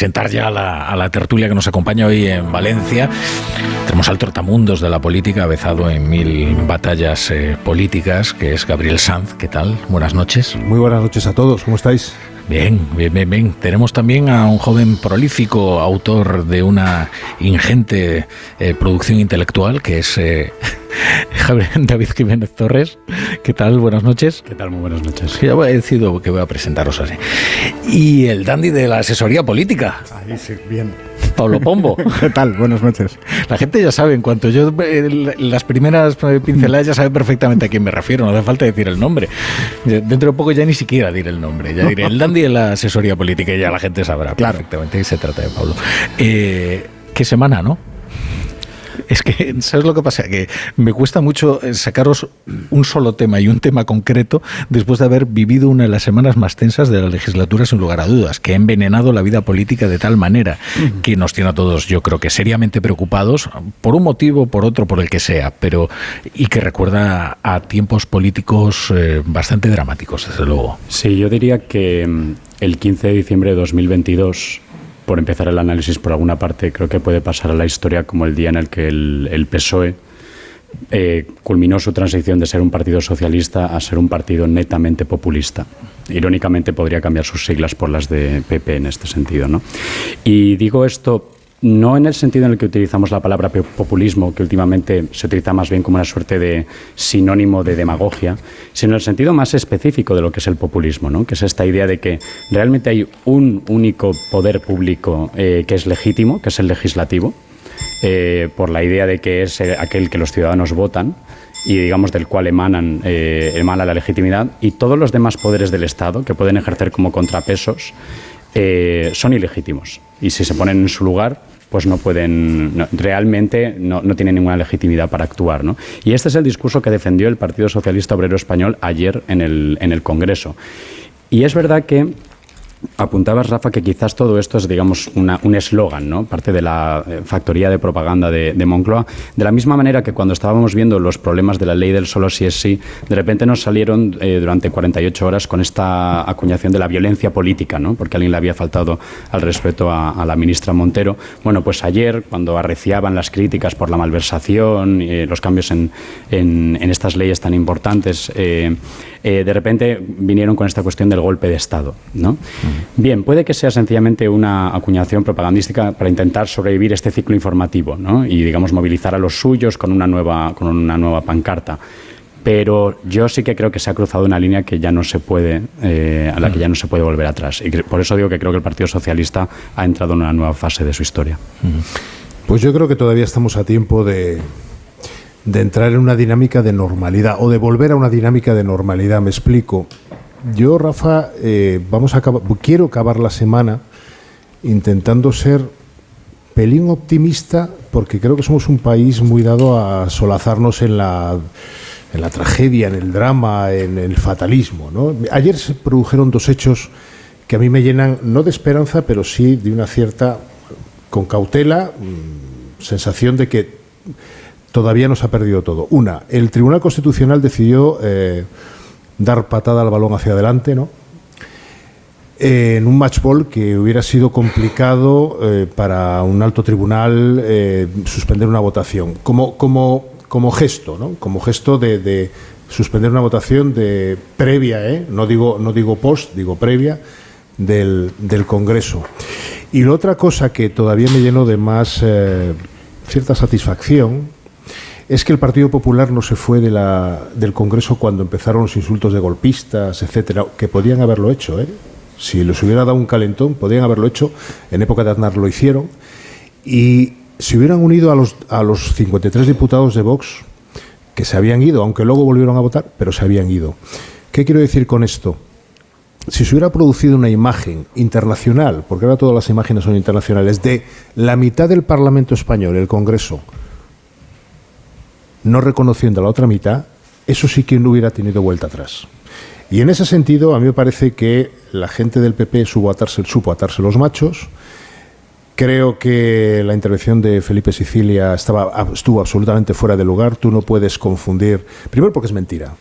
presentar ya a la, a la tertulia que nos acompaña hoy en Valencia. Tenemos al trotamundos de la política, avezado en mil batallas eh, políticas, que es Gabriel Sanz. ¿Qué tal? Buenas noches. Muy buenas noches a todos. ¿Cómo estáis? Bien, bien, bien, bien. Tenemos también a un joven prolífico, autor de una ingente eh, producción intelectual, que es eh, David Jiménez Torres. ¿Qué tal? Buenas noches. ¿Qué tal? Muy buenas noches. Ya he decidido que voy a presentaros así. Y el dandy de la asesoría política. Ahí sí, bien. Pablo Pombo. ¿Qué tal? Buenas noches. La gente ya sabe, en cuanto yo eh, las primeras pinceladas ya sabe perfectamente a quién me refiero, no hace falta decir el nombre. Dentro de poco ya ni siquiera diré el nombre, ya diré el dandy de la asesoría política y ya la gente sabrá Claro. perfectamente qué se trata de Pablo. Eh, ¿Qué semana, no? Es que, ¿sabes lo que pasa? Que me cuesta mucho eh, sacaros un solo tema y un tema concreto después de haber vivido una de las semanas más tensas de la legislatura, sin lugar a dudas, que ha envenenado la vida política de tal manera que nos tiene a todos, yo creo que seriamente preocupados, por un motivo, por otro, por el que sea, pero y que recuerda a tiempos políticos eh, bastante dramáticos, desde luego. Sí, yo diría que mm, el 15 de diciembre de 2022 por empezar el análisis por alguna parte, creo que puede pasar a la historia como el día en el que el, PSOE eh, culminó su transición de ser un partido socialista a ser un partido netamente populista. Irónicamente podría cambiar sus siglas por las de PP en este sentido. ¿no? Y digo esto no en el sentido en el que utilizamos la palabra populismo, que últimamente se utiliza más bien como una suerte de sinónimo de demagogia, sino en el sentido más específico de lo que es el populismo, ¿no? que es esta idea de que realmente hay un único poder público eh, que es legítimo, que es el legislativo, eh, por la idea de que es aquel que los ciudadanos votan y digamos del cual emanan, eh, emana la legitimidad y todos los demás poderes del Estado que pueden ejercer como contrapesos eh, son ilegítimos y si se ponen en su lugar pues no pueden, realmente no, no tienen ninguna legitimidad para actuar. ¿no? Y este es el discurso que defendió el Partido Socialista Obrero Español ayer en el, en el Congreso. Y es verdad que Apuntabas, Rafa, que quizás todo esto es, digamos, un eslogan, ¿no? Parte de la eh, factoría de propaganda de, Moncloa. De la misma manera que cuando estábamos viendo los problemas de la ley del solo si es sí, de repente nos salieron eh, durante 48 horas con esta acuñación de la violencia política, ¿no? Porque alguien le había faltado al respeto a, la ministra Montero. Bueno, pues ayer, cuando arreciaban las críticas por la malversación, eh, los cambios en, estas leyes tan importantes, eh, de repente vinieron con esta cuestión del golpe de Estado, ¿no? Bien, puede que sea sencillamente una acuñación propagandística para intentar sobrevivir este ciclo informativo ¿no? y, digamos, movilizar a los suyos con una nueva, con una nueva pancarta. Pero yo sí que creo que se ha cruzado una línea que ya no se puede, eh, a la que ya no se puede volver atrás. Y por eso digo que creo que el Partido Socialista ha entrado en una nueva fase de su historia. Pues yo creo que todavía estamos a tiempo de, de entrar en una dinámica de normalidad o de volver a una dinámica de normalidad. Me explico. Yo, Rafa, eh, vamos a acabar, quiero acabar la semana intentando ser pelín optimista porque creo que somos un país muy dado a solazarnos en la, en la tragedia, en el drama, en el fatalismo. ¿no? Ayer se produjeron dos hechos que a mí me llenan, no de esperanza, pero sí de una cierta, con cautela, mm, sensación de que todavía no se ha perdido todo. Una, el Tribunal Constitucional decidió eh, dar patada al balón hacia adelante, ¿no? En un match ball que hubiera sido complicado eh, para un alto tribunal eh, suspender una votación. Como, como, como gesto, ¿no? Como gesto de, de suspender una votación de previa, no, digo, no digo post, digo previa, del, del Congreso. Y la otra cosa que todavía me llenó de más cierta satisfacción es que el Partido Popular no se fue de la, del Congreso cuando empezaron los insultos de golpistas, etcétera, que podían haberlo hecho, ¿eh? Si les hubiera dado un calentón, podían haberlo hecho. En época de Aznar lo hicieron. Y se hubieran unido a los, a los 53 diputados de Vox que se habían ido, aunque luego volvieron a votar, pero se habían ido. ¿Qué quiero decir con esto? Si se hubiera producido una imagen internacional, porque ahora todas las imágenes son internacionales, de la mitad del Parlamento español, el Congreso, no reconociendo a la otra mitad, eso sí que no hubiera tenido vuelta atrás. Y en ese sentido, a mí me parece que la gente del PP supo atarse, supo atarse los machos. Creo que la intervención de Felipe Sicilia estaba, estuvo absolutamente fuera de lugar. Tú no puedes confundir, primero porque es mentira,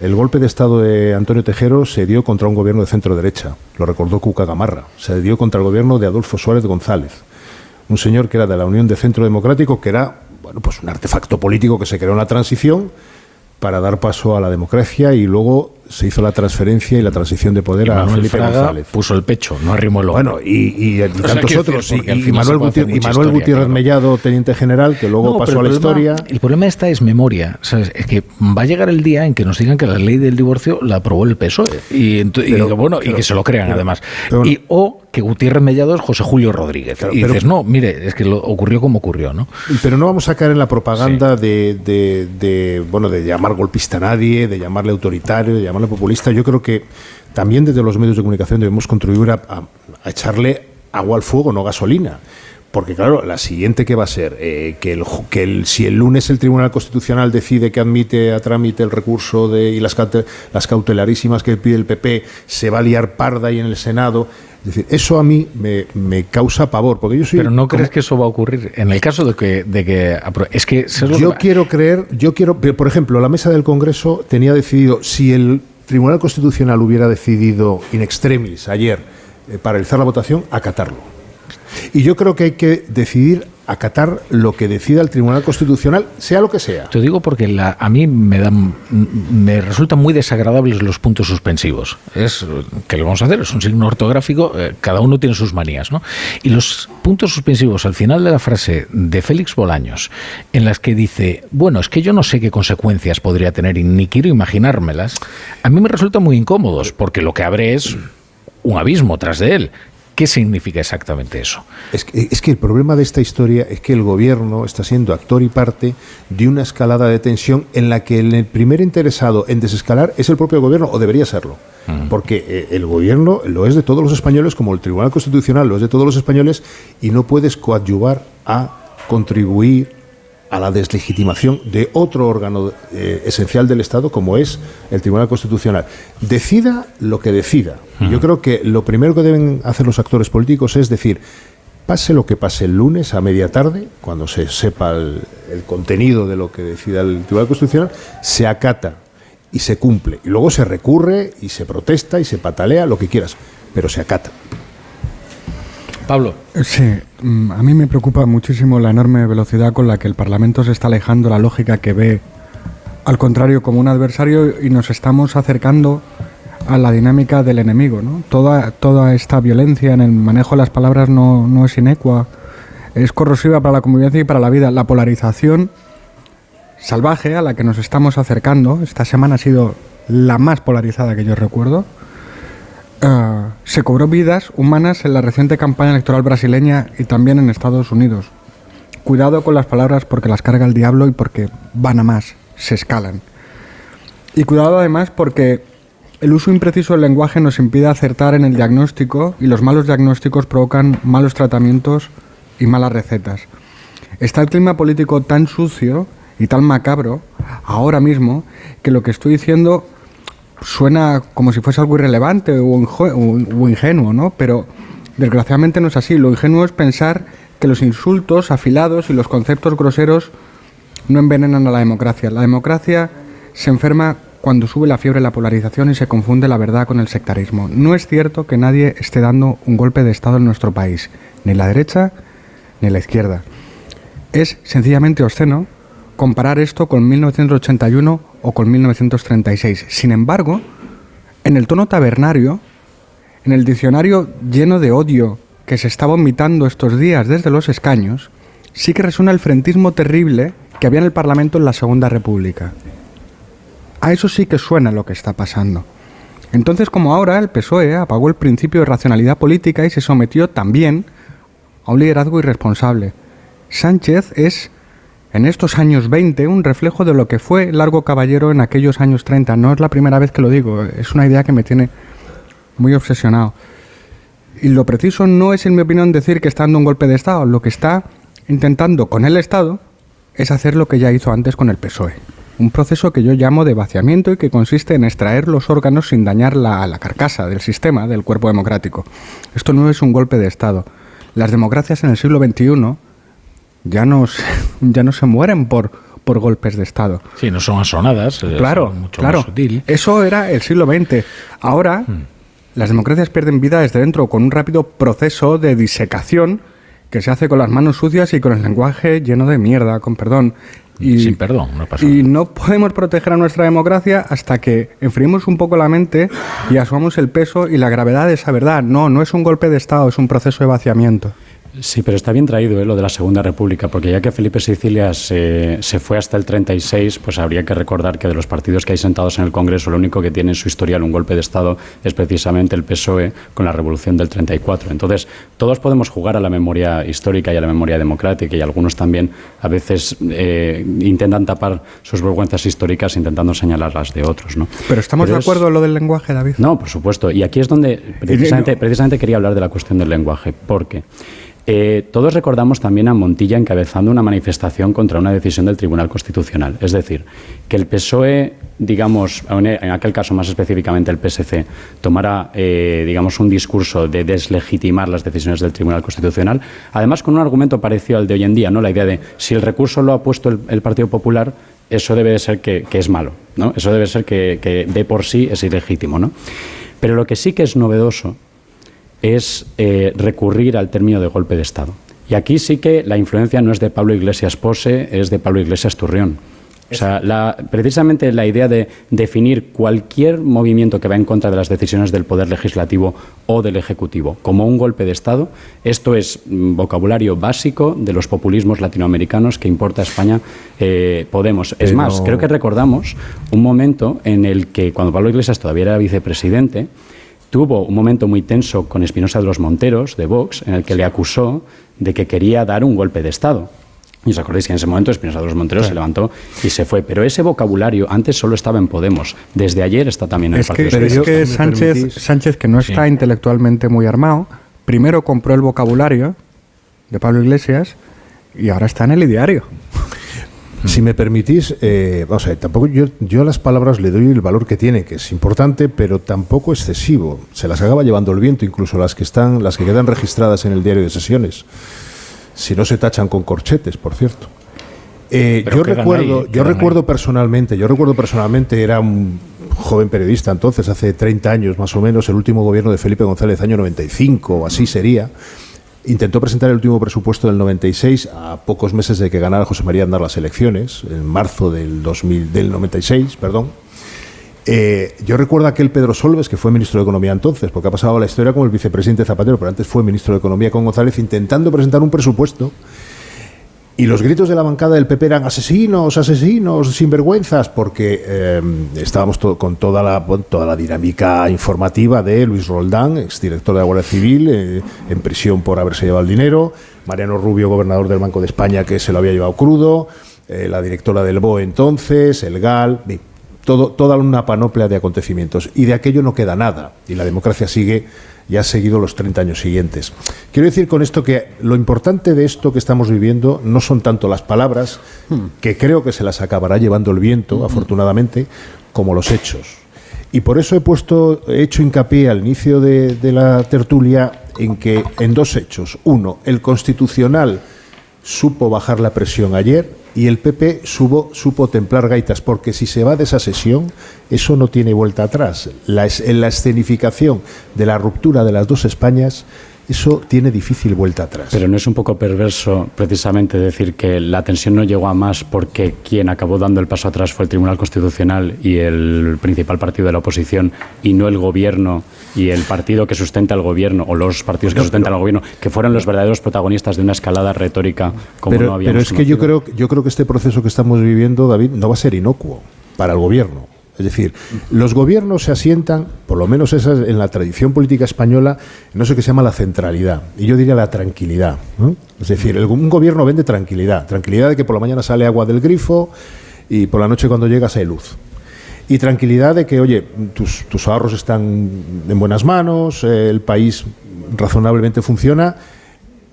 El golpe de Estado de Antonio Tejero se dio contra un gobierno de centro derecha, lo recordó Cuca Gamarra. Se dio contra el gobierno de Adolfo Suárez González, un señor que era de la Unión de Centro Democrático, que era bueno, pues un artefacto político que se creó en la transición para dar paso a la democracia y luego se hizo la transferencia y la transición de poder a Felipe González. Puso el pecho, no arrimó el Bueno, y, tantos otros. y, Manuel, Gutiérrez, Mellado, teniente general, que luego pasó a la historia. El problema esta es memoria. Es que va a llegar el día en que nos digan que la ley del divorcio la aprobó el PSOE. Y, bueno, y que se lo crean además. y o que Gutiérrez Mellado es José Julio Rodríguez. y dices, no, mire, es que lo ocurrió como ocurrió, ¿no? Pero no vamos a caer en la propaganda de, de, bueno, de llamar golpista a nadie, de llamarle autoritario, de populista. Yo creo que también desde los medios de comunicación debemos contribuir a, echarle agua al fuego, no gasolina. Porque claro, la siguiente que va a ser, eh, que, el, que el, si el lunes el Tribunal Constitucional decide que admite a trámite el recurso de, y las, las cautelarísimas que pide el PP, se va a liar parda y en el Senado, es decir, eso a mí me, causa pavor, porque yo soy... Pero no crees que eso va a ocurrir en el caso de que... De que es que... Yo quiero creer, yo quiero... Por ejemplo, la mesa del Congreso tenía decidido, si el Tribunal Constitucional hubiera decidido in extremis ayer eh, paralizar la votación, acatarlo. Y yo creo que hay que decidir acatar lo que decida el Tribunal Constitucional, sea lo que sea. Te digo porque la, a mí me dan, me resultan muy desagradables los puntos suspensivos. Es que lo vamos a hacer, es un signo ortográfico, eh, cada uno tiene sus manías, ¿no? Y los puntos suspensivos al final de la frase de Félix Bolaños, en las que dice, bueno, es que yo no sé qué consecuencias podría tener y ni quiero imaginármelas, a mí me resultan muy incómodos, porque lo que abre es un abismo tras de él. ¿Qué significa exactamente eso? Es que, es que, el problema de esta historia es que el gobierno está siendo actor y parte de una escalada de tensión en la que el primer interesado en desescalar es el propio gobierno, o debería serlo. Porque eh, el gobierno lo es de todos los españoles, como el Tribunal Constitucional lo es de todos los españoles, y no puedes coadyuvar a contribuir a la deslegitimación de otro órgano eh, esencial del Estado como es el Tribunal Constitucional. Decida lo que decida. Yo creo que lo primero que deben hacer los actores políticos es decir, pase lo que pase el lunes a media tarde, cuando se sepa el, contenido de lo que decida el Tribunal Constitucional, se acata y se cumple. Y luego se recurre y se protesta y se patalea, lo que quieras, pero se acata. Pablo. Sí, mm, a mí me preocupa muchísimo la enorme velocidad con la que el Parlamento se está alejando la lógica que ve al contrario como un adversario y nos estamos acercando a la dinámica del enemigo. ¿no? Toda, toda esta violencia en el manejo de las palabras no, no es inecua, es corrosiva para la convivencia y para la vida. La polarización salvaje a la que nos estamos acercando, esta semana ha sido la más polarizada que yo recuerdo, Ah, se cobró vidas humanas en la reciente campaña electoral brasileña y también en Estados Unidos. Cuidado con las palabras porque las carga el diablo y porque van a más, se escalan. Y cuidado además porque el uso impreciso del lenguaje nos impide acertar en el diagnóstico y los malos diagnósticos provocan malos tratamientos y malas recetas. Está el clima político tan sucio y tan macabro ahora mismo que lo que estoy diciendo suena como si fuese algo irrelevante o, ingenuo, ¿no? Pero desgraciadamente no es así. Lo ingenuo es pensar que los insultos afilados y los conceptos groseros no envenenan a la democracia. La democracia se enferma cuando sube la fiebre la polarización y se confunde la verdad con el sectarismo. No es cierto que nadie esté dando un golpe de Estado en nuestro país, ni la derecha ni la izquierda. Es sencillamente obsceno comparar esto con 1981 o con 1936. Sin embargo, en el tono tabernario, en el diccionario lleno de odio que se está vomitando estos días desde los escaños, sí que resuena el frentismo terrible que había en el Parlamento en la Segunda República. A eso sí que suena lo que está pasando. Entonces, como ahora, el PSOE apagó el principio de racionalidad política y se sometió también a un liderazgo irresponsable. Sánchez es en estos años 20 un reflejo de lo que fue Largo Caballero en aquellos años 30. No es la primera vez que lo digo, es una idea que me tiene muy obsesionado. Y lo preciso no es, en mi opinión, decir que está dando un golpe de Estado. Lo que está intentando con el Estado es hacer lo que ya hizo antes con el PSOE. Un proceso que yo llamo de vaciamiento y que consiste en extraer los órganos sin dañar la, la carcasa del sistema, del cuerpo democrático. Esto no es un golpe de Estado. Las democracias en el siglo XXI ya no, ya no se mueren por, por golpes de Estado. Sí, no son asonadas. eh, Claro, son mucho claro. más sutil. Eso era el siglo XX. Ahora, Hmm. las democracias pierden vida desde dentro con un rápido proceso de disecación que se hace con las manos sucias y con el lenguaje lleno de mierda, con perdón. Y, Sin perdón, no pasa y nada. no podemos proteger a nuestra democracia hasta que enfriemos un poco la mente y asumamos el peso y la gravedad de esa verdad. No, no es un golpe de Estado, es un proceso de vaciamiento. Sí, pero está bien traído ¿eh? lo de la Segunda República, porque ya que Felipe Sicilia se, se fue hasta el 36, pues habría que recordar que de los partidos que hay sentados en el Congreso, lo único que tiene en su historial un golpe de Estado es precisamente el PSOE con la Revolución del 34. Entonces, todos podemos jugar a la memoria histórica y a la memoria democrática, y algunos también a veces eh, intentan tapar sus vergüenzas históricas intentando señalar las de otros. ¿no? Pero estamos de es- acuerdo en lo del lenguaje, David. no, por supuesto. Y aquí es donde precisamente, precisamente quería hablar de la cuestión del lenguaje, porque eh, todos recordamos también a Montilla encabezando una manifestación contra una decisión del Tribunal Constitucional. Es decir, que el PSOE, digamos, en aquel caso más específicamente el PSC, tomara, eh, digamos, un discurso de deslegitimar las decisiones del Tribunal Constitucional, además con un argumento parecido al de hoy en día, ¿no? La idea de si el recurso lo ha puesto el, Partido Popular, eso debe de ser que, que es malo, ¿no? Eso debe ser que, que de por sí es ilegítimo, ¿no? Pero lo que sí que es novedoso es eh, recurrir al término de golpe de Estado. Y aquí sí que la influencia no es de Pablo Iglesias Pose, es de Pablo Iglesias Turrión. O sea, la- precisamente la idea de definir cualquier movimiento que va en contra de las decisiones del Poder Legislativo o del Ejecutivo como un golpe de Estado, esto es mm, vocabulario básico de los populismos latinoamericanos que importa a España eh, Podemos. Es Pero- más, creo que recordamos un momento en el que, cuando Pablo Iglesias todavía era vicepresidente, tuvo un momento muy tenso con Espinosa de los Monteros, de Vox, en el que le acusó de que quería dar un golpe de Estado. Y os acordáis que en ese momento Espinosa de los Monteros se levantó y se fue. Pero ese vocabulario antes solo estaba en Podemos. Desde ayer está también en el Es que, Partido Pero es yo, que Sánchez, que no está intelectualmente muy armado, primero compró el vocabulario de Pablo Iglesias y ahora está en el ideario. Si me permitís, eh, vamos a ver, tampoco yo, yo a las palabras le doy el valor que tiene, que es importante, pero tampoco excesivo. Se las acaba llevando el viento, incluso las que están, las que quedan registradas en el diario de sesiones. Si no se tachan con corchetes, por cierto. Eh, yo recuerdo, ahí, yo recuerdo ahí. personalmente, yo recuerdo personalmente, era un joven periodista entonces, hace 30 años más o menos, el último gobierno de Felipe González, año 95 o así sería. Intentó presentar el último presupuesto del 96 a pocos meses de que ganara José María Aznar las elecciones, en marzo del, 2000, del 96, perdón. Eh, yo recuerdo aquel Pedro Solves, que fue ministro de Economía entonces, porque ha pasado la historia como el vicepresidente Zapatero, pero antes fue ministro de Economía con González, intentando presentar un presupuesto. Y los gritos de la bancada del PP eran asesinos, asesinos, sinvergüenzas, porque eh, estábamos con toda la, toda la dinámica informativa de Luis Roldán, exdirector de la Guardia Civil, eh, en prisión por haberse llevado el dinero, Mariano Rubio, gobernador del Banco de España, que se lo había llevado crudo, eh, la directora del BOE entonces, el GAL, todo, toda una panoplia de acontecimientos. Y de aquello no queda nada. Y la democracia sigue y ha seguido los 30 años siguientes. Quiero decir con esto que lo importante de esto que estamos viviendo no son tanto las palabras, que creo que se las acabará llevando el viento, afortunadamente, como los hechos. Y por eso he puesto, he hecho hincapié al inicio de, de la tertulia en que en dos hechos. Uno, el constitucional supo bajar la presión ayer y el PP supo, templar gaitas, porque si se va de esa sesión, eso no tiene vuelta atrás. La, en la escenificación de la ruptura de las dos Españas, eso tiene difícil vuelta atrás. Pero no es un poco perverso precisamente decir que la tensión no llegó a más porque quien acabó dando el paso atrás fue el Tribunal Constitucional y el principal partido de la oposición y no el gobierno y el partido que sustenta al gobierno o los partidos que sustentan al gobierno, que fueron los verdaderos protagonistas de una escalada retórica como pero, no habíamos pero es que yo creo, yo creo que este proceso que estamos viviendo, David, no va a ser inocuo para el gobierno. Es decir, los gobiernos se asientan, por lo menos esa es en la tradición política española, en eso que se llama la centralidad. Y yo diría la tranquilidad. Es decir, un gobierno vende tranquilidad. Tranquilidad de que por la mañana sale agua del grifo y por la noche cuando llegas hay luz. Y tranquilidad de que, oye, tus, tus ahorros están en buenas manos, el país razonablemente funciona.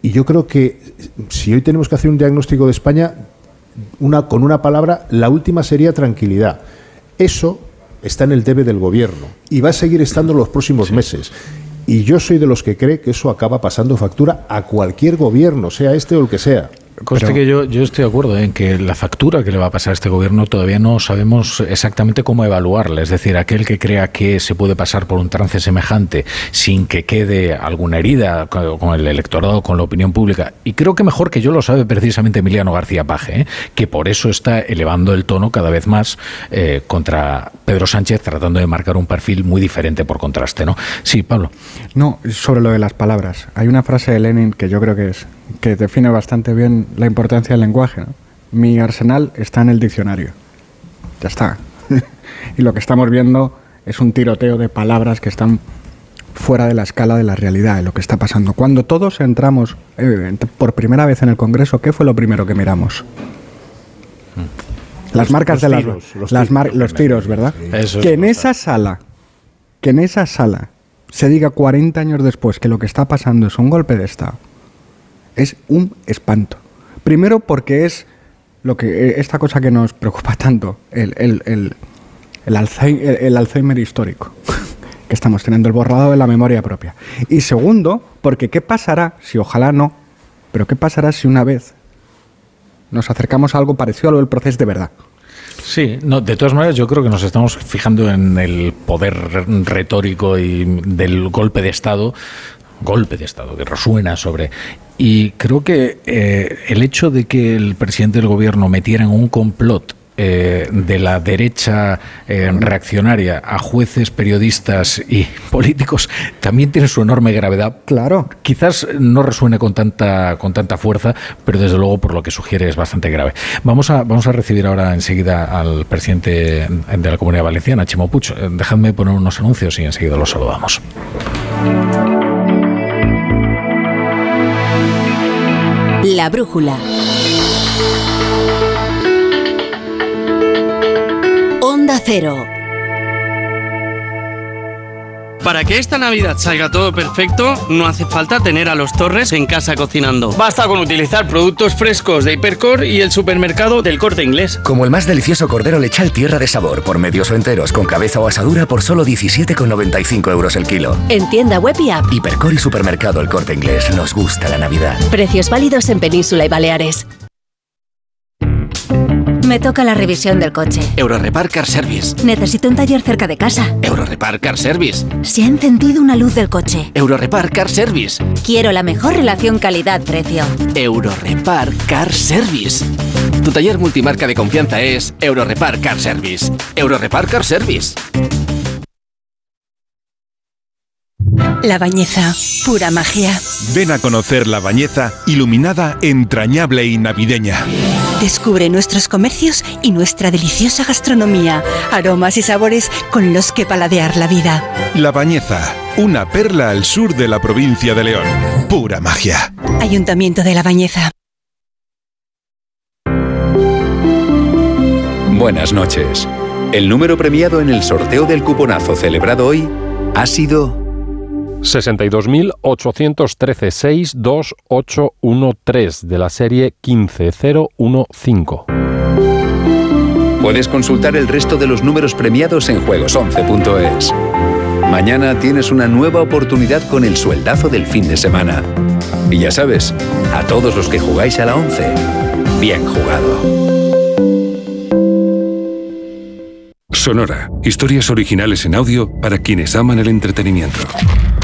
Y yo creo que si hoy tenemos que hacer un diagnóstico de España, una, con una palabra, la última sería tranquilidad. Eso está en el debe del gobierno y va a seguir estando los próximos meses. Y yo soy de los que cree que eso acaba pasando factura a cualquier gobierno, sea este o el que sea. Conste que yo, yo estoy de acuerdo en que la factura que le va a pasar a este gobierno todavía no sabemos exactamente cómo evaluarla. Es decir, aquel que crea que se puede pasar por un trance semejante sin que quede alguna herida con el electorado, con la opinión pública. Y creo que mejor que yo lo sabe precisamente Emiliano García Paje, ¿eh? que por eso está elevando el tono cada vez más eh, contra Pedro Sánchez, tratando de marcar un perfil muy diferente por contraste. ¿no? Sí, Pablo. No, sobre lo de las palabras. Hay una frase de Lenin que yo creo que es que define bastante bien la importancia del lenguaje. Mi arsenal está en el diccionario. Ya está. y lo que estamos viendo es un tiroteo de palabras que están fuera de la escala de la realidad, de lo que está pasando. Cuando todos entramos eh, por primera vez en el Congreso, ¿qué fue lo primero que miramos? Las marcas de las, los, tiros, ¿verdad? que en esa sala, que en esa sala se diga 40 años después que lo que está pasando es un golpe de Estado, es un espanto. Primero porque es lo que eh, esta cosa que nos preocupa tanto, el, el, el, Alzheimer, histórico que estamos teniendo, el borrado de la memoria propia. Y segundo, porque ¿qué pasará si ojalá no, pero qué pasará si una vez nos acercamos a algo parecido a lo del proceso de verdad? Sí, no, de todas maneras yo creo que nos estamos fijando en el poder retórico y del golpe de Estado golpe de Estado que resuena sobre... Y creo que eh, el hecho de que el presidente del gobierno metiera en un complot eh, de la derecha eh, reaccionaria a jueces, periodistas y políticos también tiene su enorme gravedad. Claro. Quizás no resuene con tanta, con tanta fuerza, pero desde luego por lo que sugiere es bastante grave. Vamos a, vamos a recibir ahora enseguida al presidente de la Comunidad Valenciana, Chimo Puig. Dejadme poner unos anuncios y enseguida los saludamos. La brújula. Onda Cero. Para que esta Navidad salga todo perfecto, no hace falta tener a los Torres en casa cocinando. Basta con utilizar productos frescos de Hipercor y el supermercado del Corte Inglés. Como el más delicioso cordero lechal tierra de sabor, por medios o enteros, con cabeza o asadura por solo 17,95 euros el kilo. En tienda web y app. Hipercor y supermercado el Corte Inglés. Nos gusta la Navidad. Precios válidos en Península y Baleares. Me toca la revisión del coche. Eurorepar Car Service. Necesito un taller cerca de casa. Eurorepar Car Service. Se ha encendido una luz del coche. Eurorepar Car Service. Quiero la mejor relación calidad-precio. Eurorepar Car Service. Tu taller multimarca de confianza es Eurorepar Car Service. Eurorepar Car Service. La Bañeza, pura magia. Ven a conocer La Bañeza, iluminada, entrañable y navideña. Descubre nuestros comercios y nuestra deliciosa gastronomía, aromas y sabores con los que paladear la vida. La Bañeza, una perla al sur de la provincia de León. Pura magia. Ayuntamiento de La Bañeza. Buenas noches. El número premiado en el sorteo del cuponazo celebrado hoy ha sido 62.813-62813 de la serie 15015. Puedes consultar el resto de los números premiados en juegos11.es. Mañana tienes una nueva oportunidad con el sueldazo del fin de semana. Y ya sabes, a todos los que jugáis a la 11, bien jugado. Sonora, historias originales en audio para quienes aman el entretenimiento.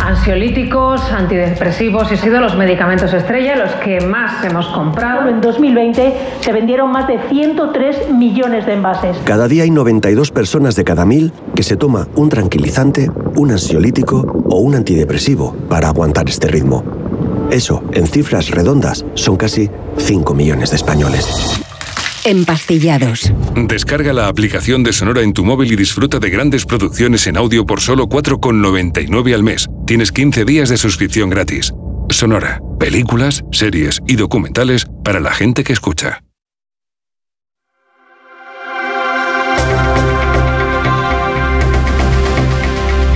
Ansiolíticos, antidepresivos y sido los medicamentos estrella los que más hemos comprado. En 2020 se vendieron más de 103 millones de envases. Cada día hay 92 personas de cada mil que se toma un tranquilizante, un ansiolítico o un antidepresivo para aguantar este ritmo. Eso, en cifras redondas, son casi 5 millones de españoles. Empastillados. Descarga la aplicación de Sonora en tu móvil y disfruta de grandes producciones en audio por solo 4,99 al mes. Tienes 15 días de suscripción gratis. Sonora, películas, series y documentales para la gente que escucha.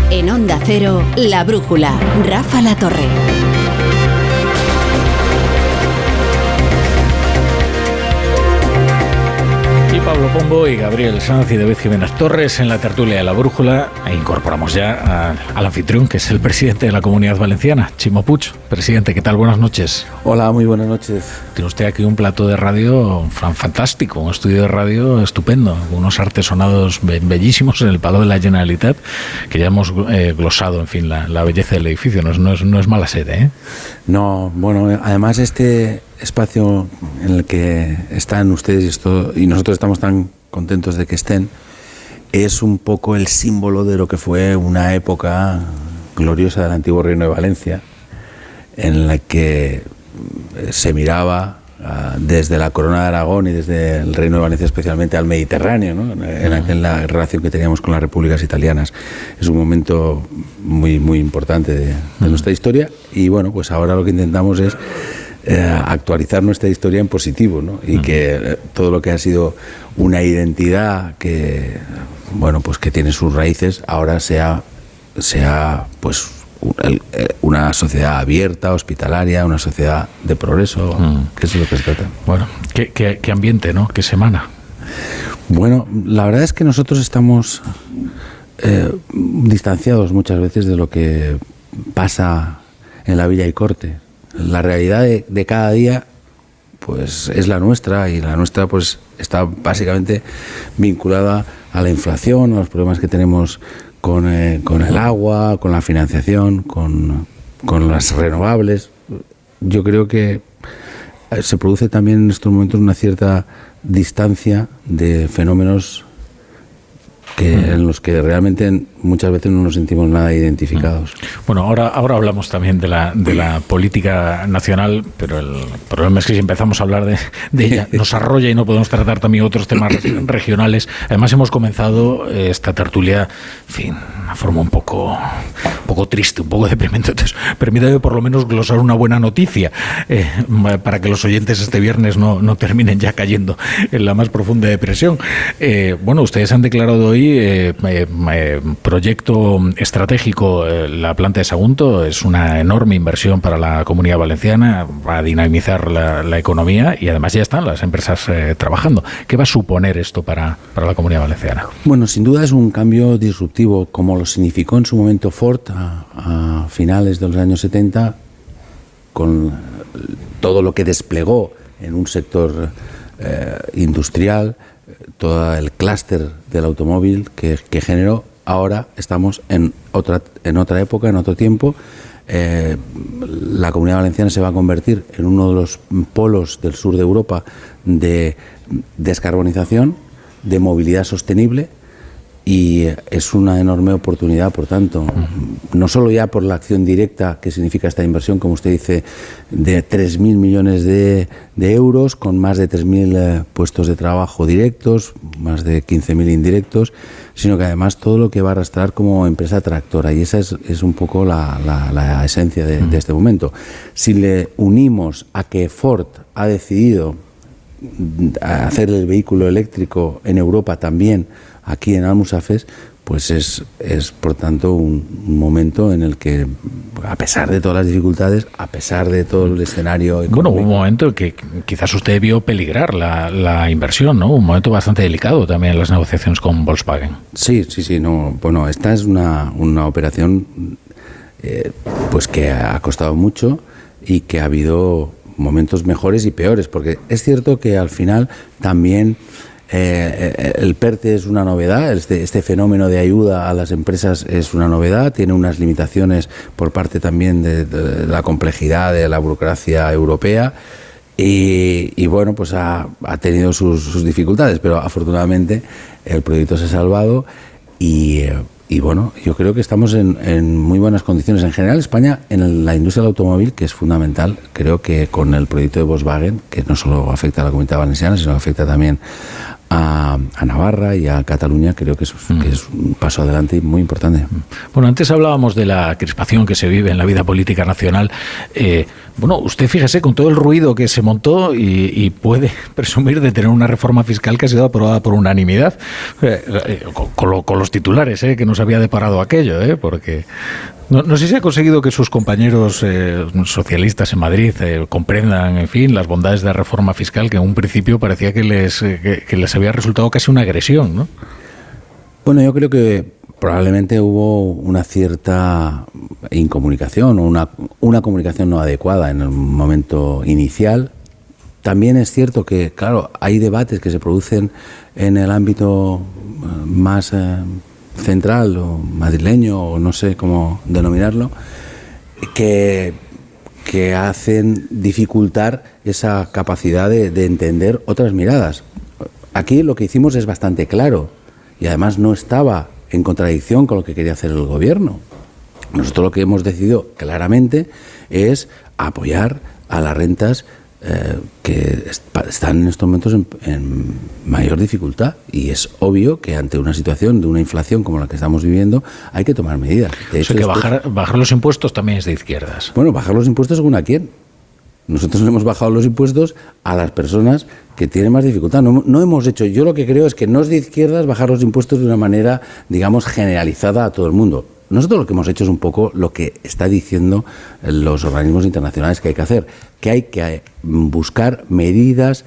En Onda Cero, La Brújula, Rafa La Torre. Pablo Pombo y Gabriel Sanz y David Jiménez Torres en la tertulia de la brújula. E incorporamos ya a- al anfitrión, que es el presidente de la Comunidad Valenciana, Chimo Puig. Presidente, ¿qué tal? Buenas noches. Hola, muy buenas noches. Tiene usted aquí un plato de radio fan- fantástico, un estudio de radio estupendo, unos artesonados be- bellísimos en el Palo de la Generalitat, que ya hemos eh, glosado, en fin, la, la belleza del edificio. No es, no es, no es mala sede, ¿eh? No, bueno, además este espacio en el que están ustedes y, esto, y nosotros estamos tan contentos de que estén, es un poco el símbolo de lo que fue una época gloriosa del antiguo Reino de Valencia, en la que se miraba ah, desde la Corona de Aragón y desde el Reino de Valencia especialmente al Mediterráneo, ¿no? en, en- en la relación que teníamos con las repúblicas italianas. Es un momento muy, muy importante de, de nuestra historia y bueno, pues ahora lo que intentamos es eh, actualizar nuestra historia en positivo ¿no? y que eh, todo lo que ha sido una identidad que bueno pues que tiene sus raíces ahora sea sea pues eh, una sociedad abierta, hospitalaria, una sociedad de progreso, que es lo que se trata. Bueno, ¿qué, qué, qué ambiente, ¿no? ¿Qué semana? Bueno, la verdad es que nosotros estamos eh, distanciados muchas veces de lo que pasa en la Villa y Corte. La realidad de, de cada día pues es la nuestra y la nuestra pues está básicamente vinculada a la inflación, a los problemas que tenemos con, eh, con el agua, con la financiación, con, con las renovables. Yo creo que eh, se produce también en estos momentos una cierta distancia de fenómenos que, en los que realmente muchas veces no nos sentimos nada identificados. Bueno, ahora, ahora hablamos también de la, de la política nacional, pero el problema es que si empezamos a hablar de, de ella nos arrolla y no podemos tratar también otros temas regionales. Además hemos comenzado eh, esta tertulia, en fin, de una forma un poco, un poco triste, un poco deprimente. Entonces, permítame por lo menos glosar una buena noticia eh, para que los oyentes este viernes no, no terminen ya cayendo en la más profunda depresión. Eh, bueno, ustedes han declarado hoy eh, eh, eh, proyecto estratégico eh, la planta de Sagunto. Es una enorme inversión para la comunidad valenciana, va a dinamizar la, economía y además ya están las empresas eh, trabajando. ¿Qué va a suponer esto para, para la comunidad valenciana? Bueno, sin duda es un cambio disruptivo, como lo significó en su momento Ford a, finales de los años 70, con todo lo que desplegó en un sector eh, industrial, todo el clúster del automóvil que generó. Ahora estamos en otra, en otra época, en otro tiempo. Eh, la comunidad valenciana se va a convertir en uno de los polos del sur de Europa de descarbonización, de movilidad sostenible y es una enorme oportunidad, por tanto, no solo ya por la acción directa que significa esta inversión, como usted dice, de 3.000 millones de, de euros, con más de 3.000 eh, puestos de trabajo directos, más de 15.000 indirectos, sino que además todo lo que va a arrastrar como empresa tractora, y esa es, es un poco la, la- la esencia de, de este momento. Si le unimos a que Ford ha decidido a hacer el vehículo eléctrico en Europa también, aquí en Almusafes, pues es, es por tanto un, un momento en el que, a pesar de todas las dificultades, a pesar de todo el escenario Bueno, hubo un momento en que quizás usted vio peligrar la, la inversión, ¿no? Un momento bastante delicado también en las negociaciones con Volkswagen. Sí, sí, sí, no. Bueno, esta es una, una operación eh, pues que ha costado mucho y que ha habido momentos mejores y peores, porque es cierto que al final también eh, eh, el PERTE es una novedad, este, este fenómeno de ayuda a las empresas es una novedad, tiene unas limitaciones por parte también de, la complejidad de la burocracia europea. Y, bueno, pues ha, tenido sus, sus dificultades, pero afortunadamente el proyecto se ha salvado y, eh, y bueno, yo creo que estamos en, en muy buenas condiciones. En general, España, en la industria del automóvil, que es fundamental, creo que con el proyecto de Volkswagen, que no solo afecta a la comunidad valenciana, sino que afecta también a, a Navarra y a Cataluña, creo que es, que es un paso adelante muy importante. Bueno, antes hablábamos de la crispación que se vive en la vida política nacional. Eh, bueno, usted fíjese con todo el ruido que se montó y, puede presumir de tener una reforma fiscal que ha sido aprobada por unanimidad, Eh, eh, con, con lo- con los titulares, eh, que nos había deparado aquello, porque No, sé si ha conseguido que sus compañeros socialistas en Madrid comprendan, en fin, las bondades de la reforma fiscal que en un principio parecía que les, que, que les había resultado casi una agresión, ¿no? Bueno, yo creo que probablemente hubo una cierta incomunicación o una, una comunicación no adecuada en el momento inicial. También es cierto que, claro, hay debates que se producen en el ámbito eh, más eh, central o madrileño o no sé cómo denominarlo, que, que hacen dificultar esa capacidad de, de entender otras miradas. Aquí lo que hicimos es bastante claro y además no estaba en contradicción con lo que quería hacer el gobierno. Nosotros lo que hemos decidido claramente es apoyar a las rentas eh, que est- están en estos momentos en, en mayor dificultad y es obvio que ante una situación de una inflación como la que estamos viviendo hay que tomar medidas. De O sea que bajar los impuestos también es de izquierdas. bueno, bajar los impuestos según a quién. Nosotros le hemos bajado los impuestos a las personas que tienen más dificultad. No, no hemos hecho, yo lo que creo es que no es de izquierdas bajar los impuestos de una manera, digamos, generalizada a todo el mundo. Nosotros lo que hemos hecho es un poco lo que está diciendo los organismos internacionales que hay que hacer, que hay que eh, buscar medidas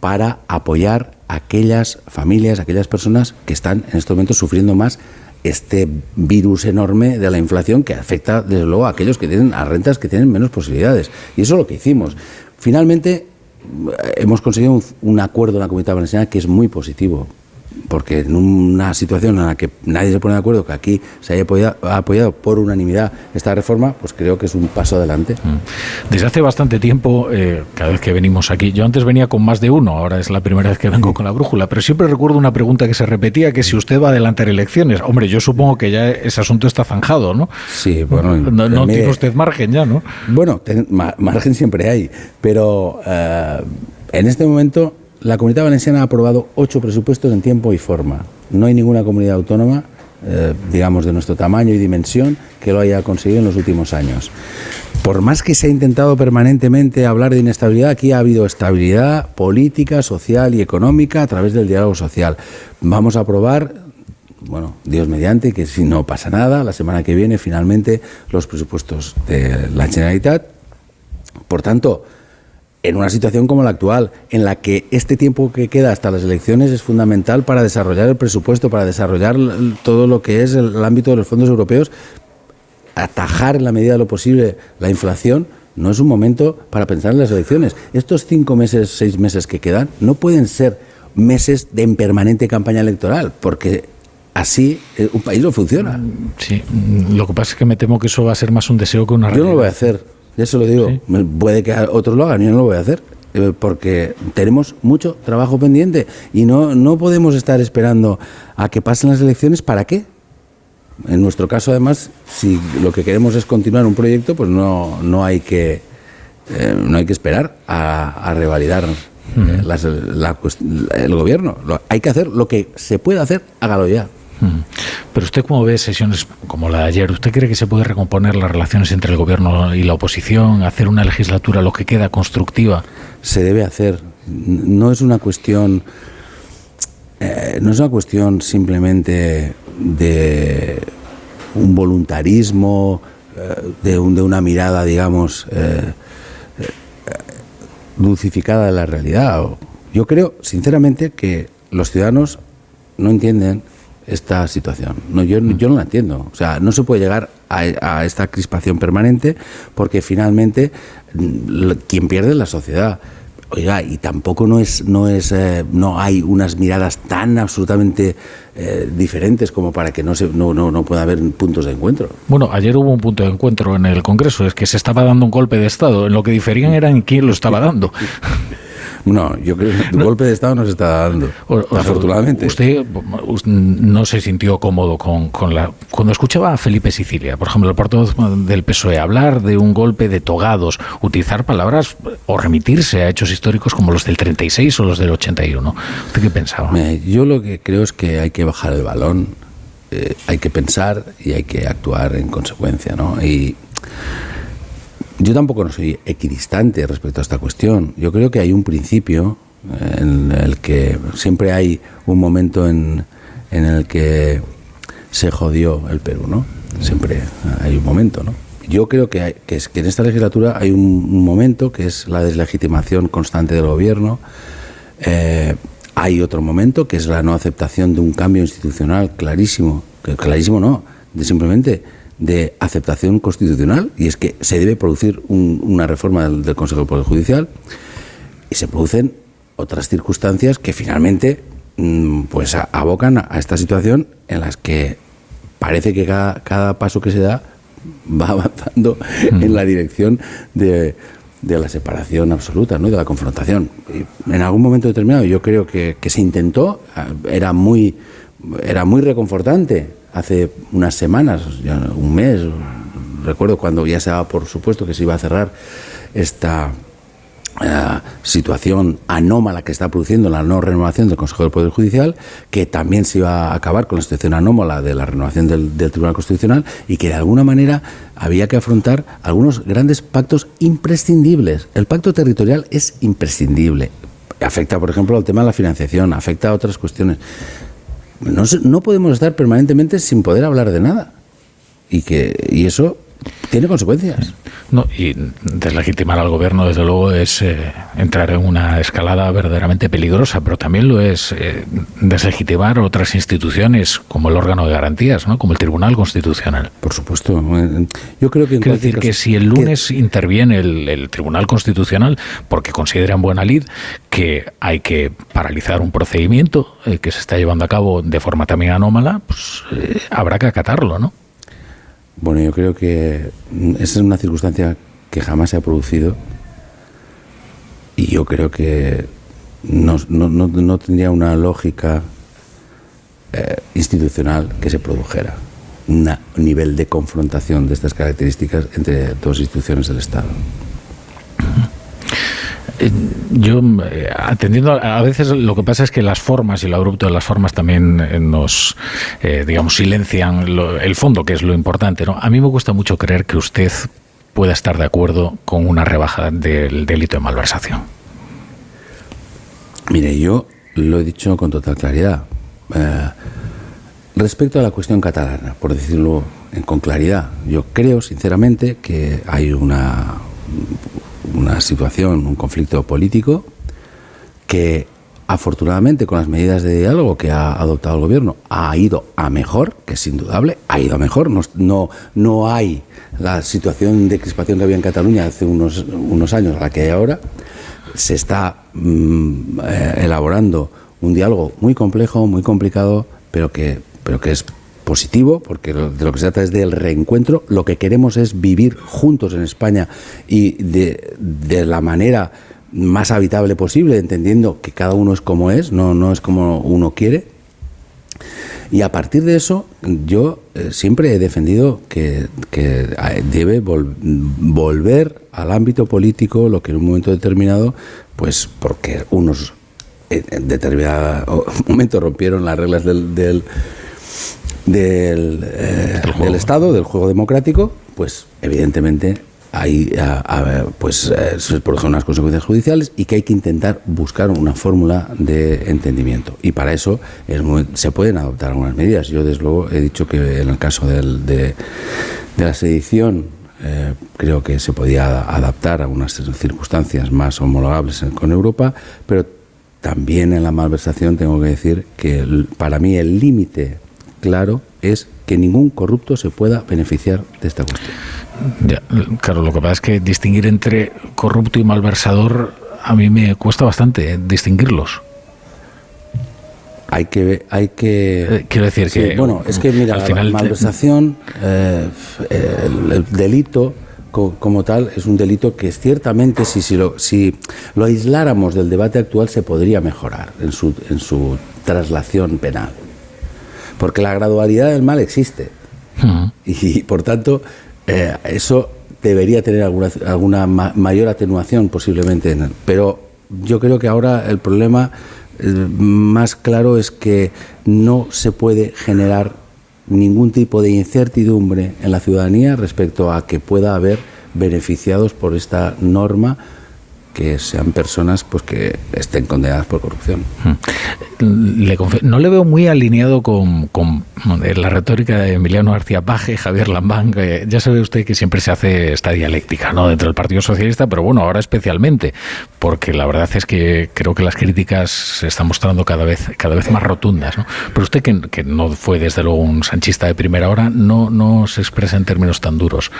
para apoyar a aquellas familias, aquellas personas que están en estos momentos sufriendo más este virus enorme de la inflación que afecta desde luego a aquellos que tienen a rentas que tienen menos posibilidades. Y eso es lo que hicimos. Finalmente eh, hemos conseguido un, un acuerdo en la Comunidad Valenciana que es muy positivo. Porque en una situación en la que nadie se pone de acuerdo que aquí se haya apoyado, apoyado por unanimidad esta reforma, pues creo que es un paso adelante. Desde hace bastante tiempo, eh, cada vez que venimos aquí, yo antes venía con más de uno, ahora es la primera vez que vengo con la brújula, pero siempre recuerdo una pregunta que se repetía, que si usted va a adelantar elecciones. Hombre, yo supongo que ya ese asunto está zanjado, ¿no? Sí, bueno, No, tiene usted margen ya, ¿no? Bueno, ten- ma- margen siempre hay, pero eh, en este momento la Comunidad Valenciana ha aprobado ocho presupuestos en tiempo y forma. No hay ninguna comunidad autónoma, eh, digamos, de nuestro tamaño y dimensión que lo haya conseguido en los últimos años. Por más que se ha intentado permanentemente hablar de inestabilidad, aquí ha habido estabilidad política, social y económica a través del diálogo social. Vamos a aprobar bueno, Dios mediante, que si no pasa nada, la semana que viene finalmente los presupuestos de la Generalitat. Por tanto, en una situación como la actual, en la que este tiempo que queda hasta las elecciones es fundamental para desarrollar el presupuesto, para desarrollar todo lo que es el, el ámbito de los fondos europeos, atajar en la medida de lo posible la inflación, no es un momento para pensar en las elecciones. Estos cinco meses, seis meses que quedan, no pueden ser meses de en permanente campaña electoral, porque así eh, un país no funciona. Sí, lo que pasa es que me temo que eso va a ser más un deseo que una Yo realidad. no lo voy a hacer, ya se lo digo. Puede que otros lo hagan, yo no lo voy a hacer. eh, Porque tenemos mucho trabajo pendiente y no, no podemos estar esperando a que pasen las elecciones. ¿Para qué? En nuestro caso, además, si lo que queremos es continuar un proyecto, pues no, no, hay, que, eh, no hay que esperar a, a revalidar eh, las- la cuest- el gobierno. Hay que hacer lo que se puede hacer, hágalo ya. Mm. Pero usted cómo ve sesiones como la de ayer, ¿usted cree que se puede recomponer las relaciones entre el gobierno y la oposición, hacer una legislatura lo que queda constructiva? se debe hacer. No es una cuestión, eh, no es una cuestión simplemente de un voluntarismo, eh, de, un- de una mirada, digamos, eh, eh, dulcificada de la realidad. Yo creo, sinceramente, que los ciudadanos no entienden esta situación. No, yo, yo no la entiendo. O sea, no se puede llegar a, a esta crispación permanente porque finalmente mm, quien pierde es la sociedad. Oiga, y tampoco no es, no es, eh, no hay unas miradas tan absolutamente eh, diferentes como para que no se, no, no, no pueda haber puntos de encuentro. Bueno, ayer hubo un punto de encuentro en el Congreso, es que se estaba dando un golpe de Estado, en lo que diferían era en quién lo estaba dando. No, yo creo que el golpe de Estado no se está dando, O- o sea, afortunadamente. Usted us- no se sintió cómodo con, con la. Cuando escuchaba a Felipe Sicilia, por ejemplo, el portavoz del PSOE, hablar de un golpe de togados, utilizar palabras o remitirse a hechos históricos como los del 36 o los del 81. ¿Usted qué pensaba? Yo lo que creo es que hay que bajar el balón, eh, hay que pensar y hay que actuar en consecuencia, ¿no? Y yo tampoco no soy equidistante respecto a esta cuestión. Yo creo que hay un principio eh, en el que siempre hay un momento en, en el que se jodió el Perú, ¿no? siempre hay un momento, ¿no? Yo creo que, hay- que, en esta legislatura hay un, un momento que es la deslegitimación constante del gobierno. Eh, hay otro momento que es la no aceptación de un cambio institucional clarísimo, que clarísimo no, de simplemente de aceptación constitucional, y es que se debe producir un- una reforma del, del Consejo del Poder Judicial y se producen otras circunstancias que finalmente mm, pues abocan a, esta situación en las que parece que cada, cada paso que se da va avanzando en la dirección de, de la separación absoluta, ¿no? de la confrontación. Y en algún momento determinado yo creo que, que se intentó, era muy, era muy reconfortante hace unas semanas, un mes, recuerdo cuando ya se daba por supuesto que se iba a cerrar esta eh, situación anómala que está produciendo la no renovación del Consejo del Poder Judicial, que también se iba a acabar con la situación anómala de la renovación del, del Tribunal Constitucional y que de alguna manera había que afrontar algunos grandes pactos imprescindibles. El pacto territorial es imprescindible. Afecta, por ejemplo, al tema de la financiación, afecta a otras cuestiones. No, no podemos estar permanentemente sin poder hablar de nada. Y, que, y eso tiene consecuencias. No, y deslegitimar al gobierno, desde luego, es eh, entrar en una escalada verdaderamente peligrosa, pero también lo es eh, deslegitimar otras instituciones como el órgano de garantías, ¿no? como el Tribunal Constitucional. Por supuesto. Yo creo que en Quiero cualquier decir que si el lunes interviene el, el Tribunal Constitucional porque considera en buena lid que hay que paralizar un procedimiento eh, que se está llevando a cabo de forma también anómala, pues habrá que acatarlo, ¿no? Bueno, yo creo que esa es una circunstancia que jamás se ha producido y yo creo que no, no- no- no tendría una lógica eh, institucional que se produjera un nivel de confrontación de estas características entre dos instituciones del Estado. Eh, Yo, eh, atendiendo, a veces lo que pasa es que las formas y lo abrupto de las formas también eh, nos, digamos, silencian lo- el fondo, que es lo importante. ¿no? A mí me gusta mucho creer que usted pueda estar de acuerdo con una rebaja del delito de malversación. Mire, yo lo he dicho con total claridad. Respecto a la cuestión catalana, por decirlo con claridad, yo creo sinceramente que hay una, una situación, un conflicto político que afortunadamente con las medidas de diálogo que ha adoptado el gobierno ha ido a mejor, que es indudable, ha ido a mejor. No, no, no hay la situación de crispación que había en Cataluña hace unos, unos años a la que hay ahora. Se está mm, eh, elaborando un diálogo muy complejo, muy complicado, pero que, pero que es positivo, porque de lo que se trata es del reencuentro. Lo que queremos es vivir juntos en España y de, la manera más habitable posible, entendiendo que cada uno es como es, no, no es como uno quiere. Y a partir de eso, yo eh, siempre he defendido que, eh, debe vol- volver al ámbito político lo que en un momento determinado, pues porque unos en, determinado momento rompieron las reglas del, del, eh, del Estado, del juego democrático, pues evidentemente hay a- a- pues eh, se produjeron unas consecuencias judiciales y que hay que intentar buscar una fórmula de entendimiento. Y para eso es muy- se pueden adoptar algunas medidas. Yo desde luego he dicho que en el caso del- de, de la sedición eh, creo que se podía adaptar a unas circunstancias más homologables con Europa pero también en la malversación tengo que decir que el- para mí el límite claro es que ningún corrupto se pueda beneficiar de esta cuestión. Ya, claro, lo que pasa es que distinguir entre corrupto y malversador a mí me cuesta bastante eh, distinguirlos. hay que hay que Eh, quiero decir Sí, que bueno es que mira al final la malversación eh, el, el delito co- como tal es un delito que ciertamente si, si, lo, si lo aisláramos del debate actual se podría mejorar en su, en su traslación penal porque la gradualidad del mal existe Ujú. y por tanto eh, eso debería tener alguna, alguna ma- mayor atenuación posiblemente, en el- pero yo creo que ahora el problema eh, más claro es que no se puede generar ningún tipo de incertidumbre en la ciudadanía respecto a que pueda haber beneficiados por esta norma que sean personas pues que estén condenadas por corrupción. Confe- no le veo muy alineado con, con la retórica de Emiliano García Paje, Javier Lambán. que ya sabe usted que siempre se hace esta dialéctica ¿no? dentro del Partido Socialista, pero bueno, ahora especialmente, porque la verdad es que creo que las críticas se están mostrando cada vez, cada vez más rotundas. ¿no? Pero usted, que, que no fue desde luego un sanchista de primera hora, no, no se expresa en términos tan duros.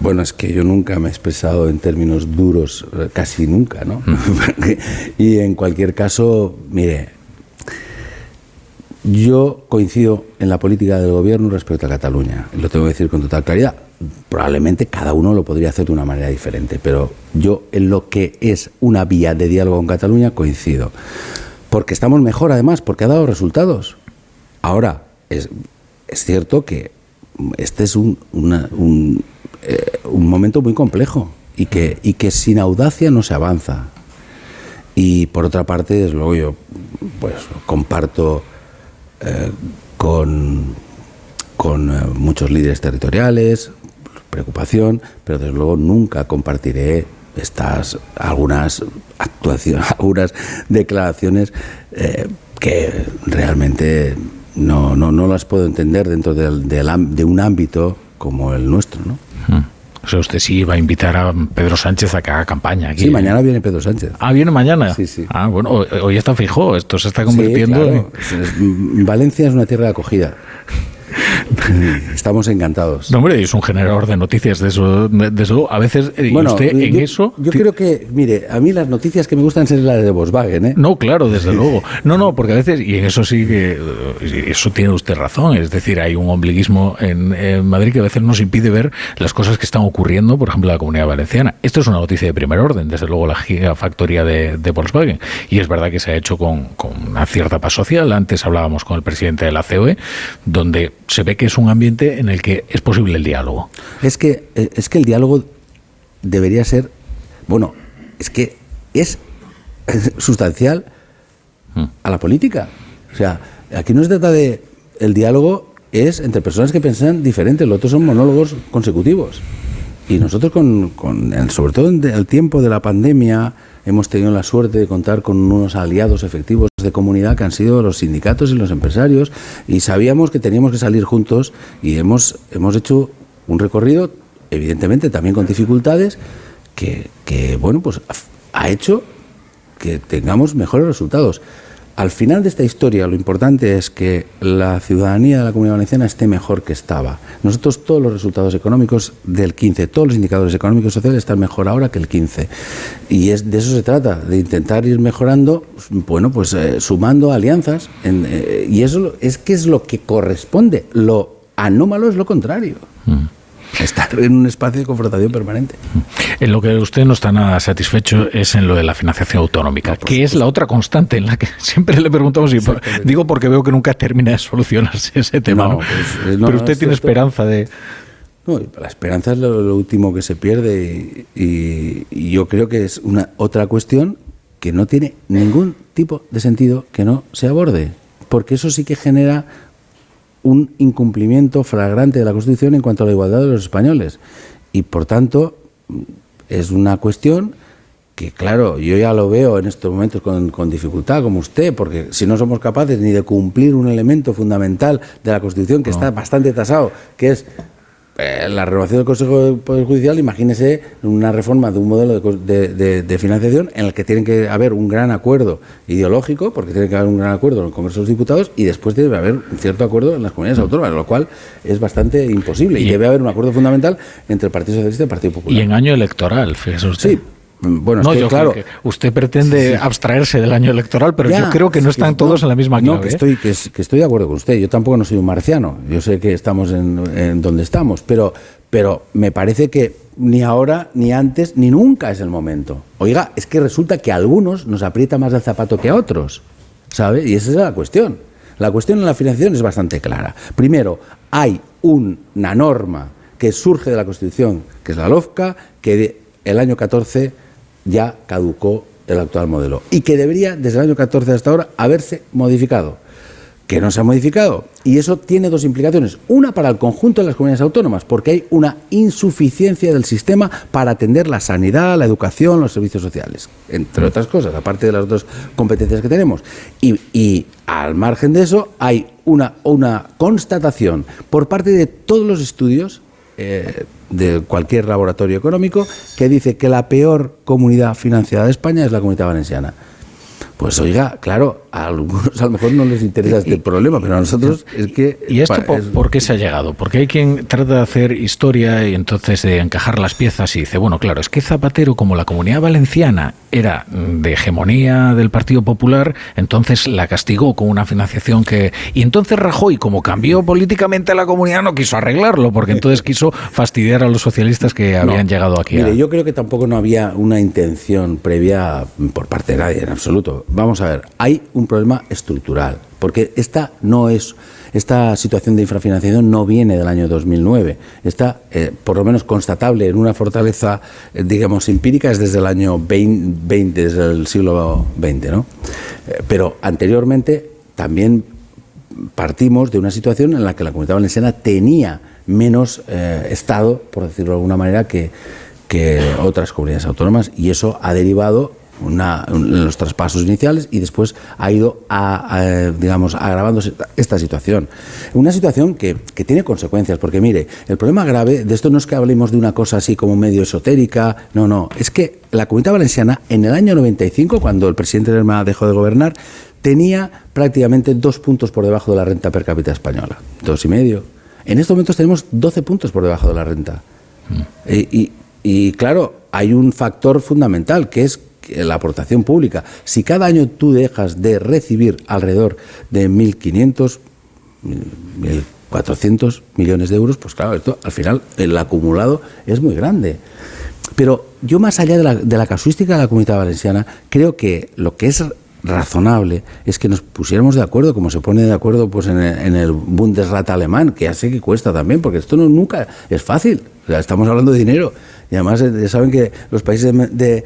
Bueno, es que yo nunca me he expresado en términos duros, eh, casi nunca, ¿no? y en cualquier caso, mire, yo coincido en la política del gobierno respecto a Cataluña, lo tengo que decir con total claridad. Probablemente cada uno lo podría hacer de una manera diferente, pero yo en lo que es una vía de diálogo con Cataluña coincido. Porque estamos mejor además, porque ha dado resultados. Ahora, es, es cierto que este es un, una- un, eh, un momento muy complejo y que, y que sin audacia no se avanza. Y por otra parte, desde luego yo pues, comparto eh, con, con eh, muchos líderes territoriales preocupación, pero desde luego nunca compartiré estas algunas actuaciones, algunas declaraciones que realmente no, no, no las puedo entender dentro del am- de un ámbito como el nuestro, ¿no? Mm. O sea, usted sí va a invitar a Pedro Sánchez a que haga campaña aquí. Sí, mañana viene Pedro Sánchez. Ah, viene mañana. Sí, sí. Ah, bueno, hoy, hoy está fijo. Esto se está convirtiendo Sí, en. claro. Valencia es una tierra de acogida. Estamos encantados. No, hombre, es un generador de noticias de eso. De eso. A veces, eh, Bueno, usted en yo, eso. yo creo que, mire, a mí las noticias que me gustan son las de Volkswagen, ¿eh? No, claro, desde luego. No, no, porque a veces, y en eso sí que, eh, eso tiene usted razón, es decir, hay un ombliguismo en, en Madrid que a veces nos impide ver las cosas que están ocurriendo, por ejemplo, en la comunidad valenciana. Esto es una noticia de primer orden, desde luego la gigafactoría de, de Volkswagen. Y es verdad que se ha hecho con, con una cierta paz social. Antes hablábamos con el presidente de la COE, donde se ve que es un ambiente en el que es posible el diálogo. Es que, eh, es que el diálogo debería ser, bueno, es que es sustancial a la política. O sea, aquí no se trata de, el diálogo es entre personas que piensan diferente, los otros son monólogos consecutivos. Y nosotros, con, con el- sobre todo en el tiempo de la pandemia, hemos tenido la suerte de contar con unos aliados efectivos de comunidad que han sido los sindicatos y los empresarios, y sabíamos que teníamos que salir juntos y hemos, hemos hecho un recorrido, evidentemente también con dificultades, que, que, bueno, pues ha- hecho que tengamos mejores resultados. Al final de esta historia, lo importante es que la ciudadanía de la Comunidad Valenciana esté mejor que estaba. Nosotros todos los resultados económicos del 15, todos los indicadores económicos y sociales están mejor ahora que el 15. Y es de eso se trata, de intentar ir mejorando, bueno, pues eh, sumando alianzas. eh, y eso es que es lo que corresponde. Lo anómalo es lo contrario. Estar en un espacio de confrontación permanente. En lo que usted no está nada satisfecho es en lo de la financiación autonómica, que es la otra constante en la que siempre le preguntamos, y por- digo porque veo que nunca termina de solucionarse ese tema, No, ¿no? pues, eh, no, pero usted tiene cierto. esperanza de... No, la esperanza es lo, lo último que se pierde y, y- y yo creo que es una otra cuestión que no tiene ningún tipo de sentido que no se aborde, porque eso sí que genera un incumplimiento flagrante de la Constitución en cuanto a la igualdad de los españoles. Y por tanto es una cuestión que claro, yo ya lo veo en estos momentos con, con dificultad, como usted, porque si no somos capaces ni de cumplir un elemento fundamental de la Constitución que está bastante tasado, que es la renovación del Consejo del Poder Judicial, imagínese una reforma de un modelo de, de- de- de financiación en el que tiene que haber un gran acuerdo ideológico, porque tiene que haber un gran acuerdo en el Congreso de los Diputados y después debe haber un cierto acuerdo en las comunidades autónomas, lo cual es bastante imposible. Y, Y- debe haber un acuerdo fundamental entre el Partido Socialista y el Partido Popular. Y en año electoral, fíjese usted. Sí, bueno, es no, que, yo claro, creo que usted pretende abstraerse del año electoral, pero Ya, yo creo que no que están todos en la misma clave. No, que ¿eh? estoy, que, es- que estoy de acuerdo con usted. Yo tampoco no soy un marciano. Yo sé que estamos en, en donde estamos, pero, pero me parece que ni ahora, ni antes, ni nunca es el momento. Oiga, es que resulta que a algunos nos aprieta más el zapato que a otros, ¿sabe? Y esa es la cuestión. La cuestión en la financiación es bastante clara. Primero, hay una norma que surge de la Constitución, que es la LOFCA, que el año 14 ya caducó el actual modelo y que debería, desde el año 14 hasta ahora, haberse modificado. que no se ha modificado. Y eso tiene dos implicaciones. Una para el conjunto de las comunidades autónomas, porque hay una insuficiencia del sistema para atender la sanidad, la educación, los servicios sociales, entre otras cosas, aparte de las dos competencias que tenemos. Y, y al margen de eso, hay una, una constatación por parte de todos los estudios eh, de cualquier laboratorio económico que dice que la peor comunidad financiada de España es la comunidad valenciana. Pues oiga, claro, a algunos a lo mejor no les interesa este problema, pero a nosotros es que... ¿Y esto por, es- por qué se ha llegado? Porque hay quien trata de hacer historia y entonces de encajar las piezas y dice, bueno, claro, es que Zapatero, como la comunidad valenciana era de hegemonía del Partido Popular, entonces la castigó con una financiación que... Y entonces Rajoy, como cambió políticamente a la comunidad, no quiso arreglarlo, porque entonces quiso fastidiar a los socialistas que habían llegado aquí. a- Mire, yo creo que tampoco no había una intención previa por parte de nadie en absoluto. Vamos a ver, hay un problema estructural, porque esta no es esta situación de infrafinanciación no viene del año 2009. Está, eh, por lo menos, constatable en una fortaleza, eh, digamos, empírica, es desde el año 20, 20, desde el siglo XX, ¿no? Eh, pero anteriormente también partimos de una situación en la que la comunidad valenciana tenía menos Estado, por decirlo de alguna manera, que, que otras comunidades autónomas y eso ha derivado una, en los traspasos iniciales y después ha ido, a, a, digamos, agravándose esta situación. Una situación que, que tiene consecuencias, porque mire, el problema grave de esto no es que hablemos de una cosa así como medio esotérica, no, no, es que la comunidad valenciana en el año 95, cuando el presidente Lerma dejó de gobernar, tenía prácticamente dos puntos por debajo de la renta per cápita española, dos y medio. En estos momentos tenemos 12 puntos por debajo de la renta. Eh, y, y, claro, hay un factor fundamental que es la aportación pública. Si cada año tú dejas de recibir alrededor de 1.500, 1.400 millones de euros, pues claro, esto al final el acumulado es muy grande. Pero yo más allá de la, de la casuística de la comunidad valenciana, creo que lo que es razonable es que nos pusiéramos de acuerdo, como se pone de acuerdo pues en el, Bundesrat alemán, que ya sé que cuesta también, porque esto nunca es fácil. Estamos hablando de dinero. Y además eh, ya saben que los países de,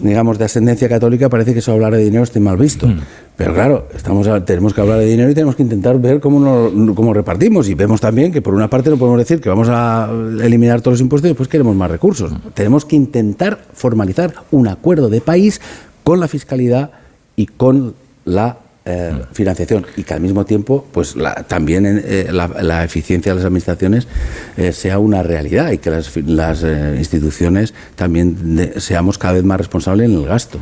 digamos, de ascendencia católica parece que eso hablar de dinero esté mal visto. Mm. Pero claro, estamos a, tenemos que hablar de dinero y tenemos que intentar ver cómo, nos, cómo repartimos. Y vemos también que por una parte no podemos decir que vamos a eliminar todos los impuestos y después queremos más recursos. Mm. Tenemos que intentar formalizar un acuerdo de país con la fiscalidad y con la eh, financiación y que al mismo tiempo pues la, también eh, la, la, eficiencia de las administraciones eh, sea una realidad y que las, las eh, instituciones también de, seamos cada vez más responsables en el gasto.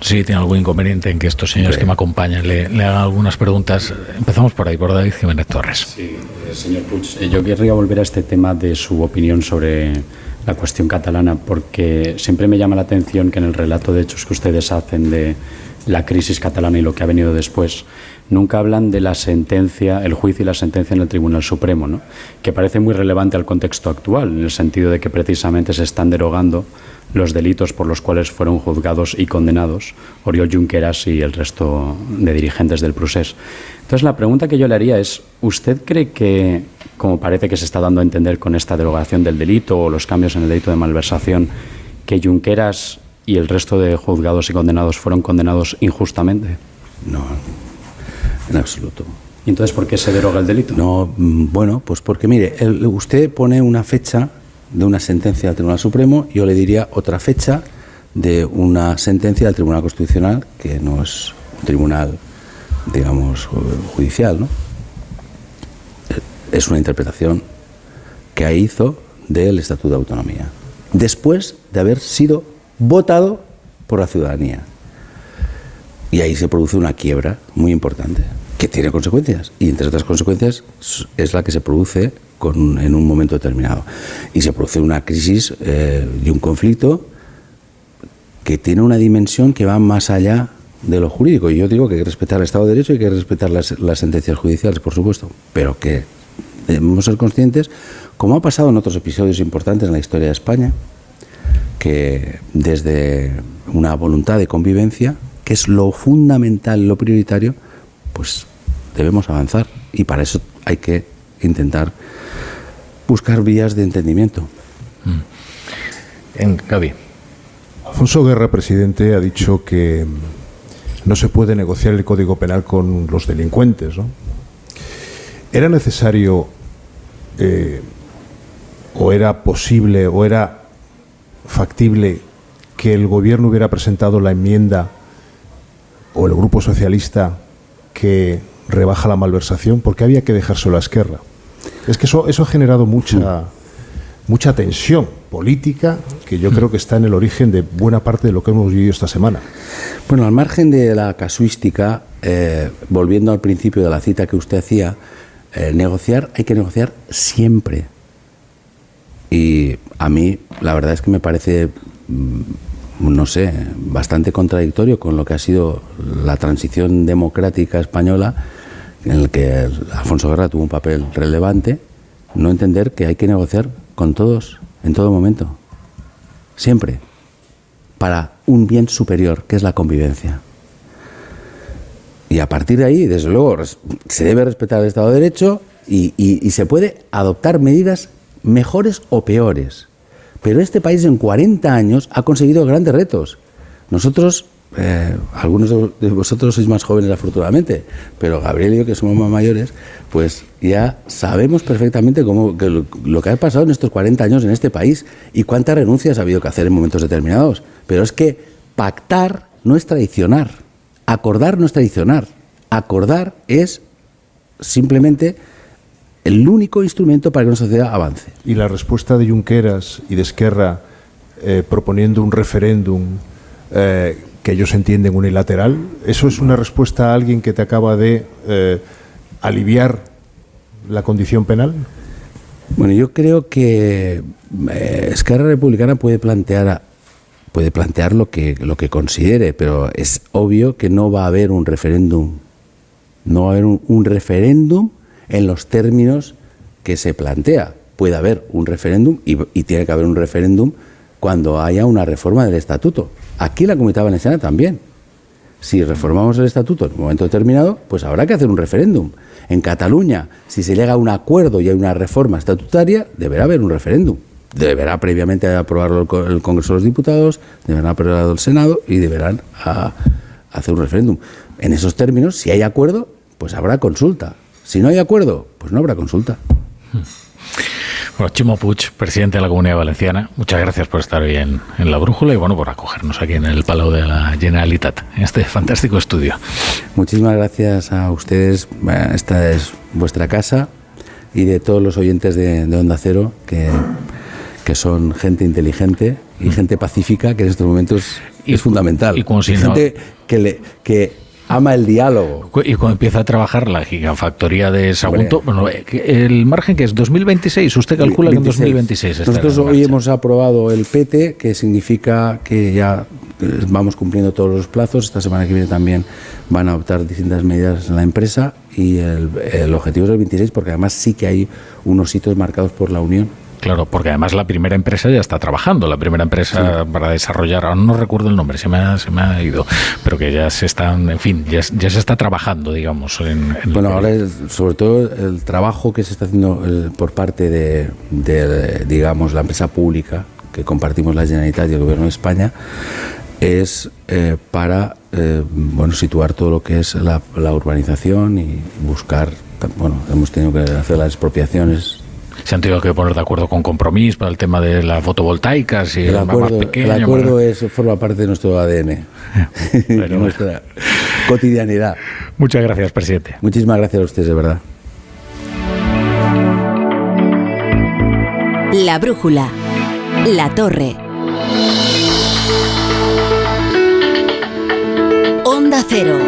Sí, tiene algún inconveniente en que estos señores que me acompañan le, le, hagan algunas preguntas. Empezamos por ahí, por David Jiménez Torres. Sí, señor Puig, yo querría volver a este tema de su opinión sobre la cuestión catalana, porque siempre me llama la atención que en el relato de hechos que ustedes hacen de la crisis catalana y lo que ha venido después, nunca hablan de la sentencia, el juicio y la sentencia en el Tribunal Supremo, ¿no? que parece muy relevante al contexto actual, en el sentido de que precisamente se están derogando los delitos por los cuales fueron juzgados y condenados Oriol Junqueras y el resto de dirigentes del procés. Entonces, la pregunta que yo le haría es, ¿usted cree que, como parece que se está dando a entender con esta derogación del delito o los cambios en el delito de malversación, que Junqueras y el resto de juzgados y condenados fueron condenados injustamente? No, en absoluto. ¿Y entonces por qué se deroga el delito? No, bueno, pues porque mire, el, usted pone una fecha de una sentencia del Tribunal Supremo, yo le diría otra fecha de una sentencia del Tribunal Constitucional, que no es un tribunal, digamos, judicial, ¿no? Es una interpretación que hizo del Estatuto de Autonomía, después de haber sido votado por la ciudadanía. Y ahí se produce una quiebra muy importante, que tiene consecuencias. Y entre otras consecuencias es la que se produce con, en un momento determinado. Y se produce una crisis eh, y un conflicto que tiene una dimensión que va más allá de lo jurídico. Y yo digo que hay que respetar el Estado de Derecho y hay que respetar las, las sentencias judiciales, por supuesto, pero que debemos ser conscientes, como ha pasado en otros episodios importantes en la historia de España, que desde una voluntad de convivencia, que es lo fundamental, lo prioritario, pues debemos avanzar. Y para eso hay que intentar buscar vías de entendimiento. En Gaby. Alfonso Guerra, presidente, ha dicho que no se puede negociar el Código Penal con los delincuentes. ¿no? ¿Era necesario eh, o era posible o era factible que el gobierno hubiera presentado la enmienda o el grupo socialista que rebaja la malversación? porque había que dejárselo a Esquerra? Es que eso, eso ha generado mucha, mucha tensión política que yo creo que está en el origen de buena parte de lo que hemos vivido esta semana. Bueno, al margen de la casuística, eh, volviendo al principio de la cita que usted hacía, eh, negociar hay que negociar siempre. Y a mí la verdad es que me parece, mm, no sé, bastante contradictorio con lo que ha sido la transición democrática española, en el que Alfonso Guerra tuvo un papel relevante, no entender que hay que negociar con todos, en todo momento, siempre, para un bien superior, que es la convivencia. Y a partir de ahí, desde luego, se debe respetar el Estado de Derecho y, y se puede adoptar medidas mejores o peores. Pero este país en 40 años ha conseguido grandes retos. Nosotros, eh, algunos de vosotros sois más jóvenes afortunadamente, pero Gabriel y yo, que somos más mayores, pues ya sabemos perfectamente cómo, lo, lo que ha pasado en estos 40 años en este país y cuántas renuncias ha habido que hacer en momentos determinados. Pero es que pactar no es traicionar, acordar no es traicionar, acordar es simplemente el único instrumento para que una sociedad avance. Y la respuesta de Junqueras y de Esquerra eh, proponiendo un referéndum eh, que ellos entienden unilateral, ¿eso es una respuesta a alguien que te acaba de eh, aliviar la condición penal? Bueno, yo creo que Esquerra Republicana puede plantear puede plantear lo que lo que considere, pero es obvio que no va a haber un referéndum. No va a haber un, un referéndum en los términos que se plantea. Puede haber un referéndum y, tiene que haber un referéndum cuando haya una reforma del estatuto. Aquí la Comunidad Valenciana también. Si reformamos el estatuto en un momento determinado, pues habrá que hacer un referéndum. En Cataluña, si se llega a un acuerdo y hay una reforma estatutaria, deberá haber un referéndum. Deberá previamente aprobarlo el, co- el Congreso de los Diputados, deberá aprobarlo el Senado y deberán a- hacer un referéndum. En esos términos, si hay acuerdo, pues habrá consulta. Si no hay acuerdo, pues no habrá consulta. Bueno, Chimo Puig, presidente de la Comunidad Valenciana, muchas gracias por estar hoy en, en La Brújula y bueno, por acogernos aquí en el Palau de la Generalitat, en este fantástico estudio. Muchísimas gracias a ustedes. Esta es vuestra casa y de todos los oyentes de, de Onda Cero, que, que son gente inteligente y gente pacífica, que en estos momentos es fundamental. y Y no- gente que, le, que ama el diálogo. Y cuando empieza a trabajar la gigafactoría de Sagunto, bueno, eh, el margen que es 2026, usted calcula que en 2026 estará Nosotros en hoy hemos aprobado el PT, que significa que ya eh, vamos cumpliendo todos los plazos. Esta semana que viene también van a adoptar distintas medidas en la empresa y el, el objetivo es el 26 porque además sí que hay unos hitos marcados por la Unión. Claro, porque además la primera empresa ya está trabajando, la primera empresa para desarrollar, ahora no recuerdo el nombre, se me ha, se me ha ido, pero que ya se están, en fin, ya, ya se está trabajando, digamos, en, en Bueno, ahora es, sobre todo el trabajo que se está haciendo eh, por parte de, de, digamos, la empresa pública que compartimos la Generalitat y el Gobierno de España es eh, para eh, bueno situar todo lo que es la, la urbanización y buscar bueno hemos tenido que hacer las expropiaciones Se han tenido que poner de acuerdo con compromiso para el tema de las fotovoltaicas y el más acuerdo, pequeño, el acuerdo más- es, forma parte de nuestro ADN de nuestra cotidianidad. Muchas gracias presidente. Muchísimas gracias a ustedes de verdad. La brújula. La torre. Onda Cero.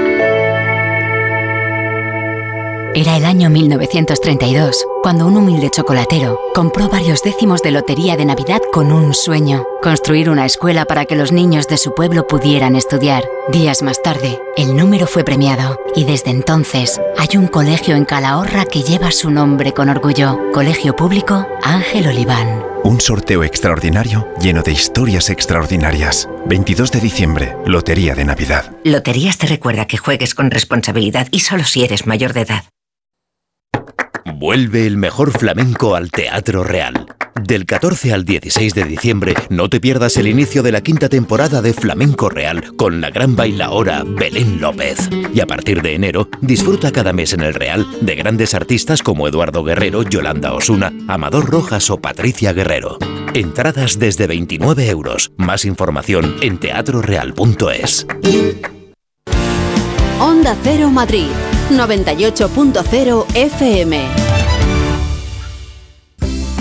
Era el año 1932, cuando un humilde chocolatero compró varios décimos de lotería de Navidad con un sueño, construir una escuela para que los niños de su pueblo pudieran estudiar. Días más tarde, el número fue premiado y desde entonces hay un colegio en Calahorra que lleva su nombre con orgullo, Colegio Público Ángel Oliván. Un sorteo extraordinario lleno de historias extraordinarias. 22 de diciembre, Lotería de Navidad. Loterías te recuerda que juegues con responsabilidad y solo si eres mayor de edad. Vuelve el mejor flamenco al Teatro Real. Del 14 al 16 de diciembre, no te pierdas el inicio de la quinta temporada de Flamenco Real con la gran bailaora Belén López. Y a partir de enero, disfruta cada mes en el Real de grandes artistas como Eduardo Guerrero, Yolanda Osuna, Amador Rojas o Patricia Guerrero. Entradas desde 29 euros. Más información en teatroreal.es. Onda Cero Madrid, 98.0 FM.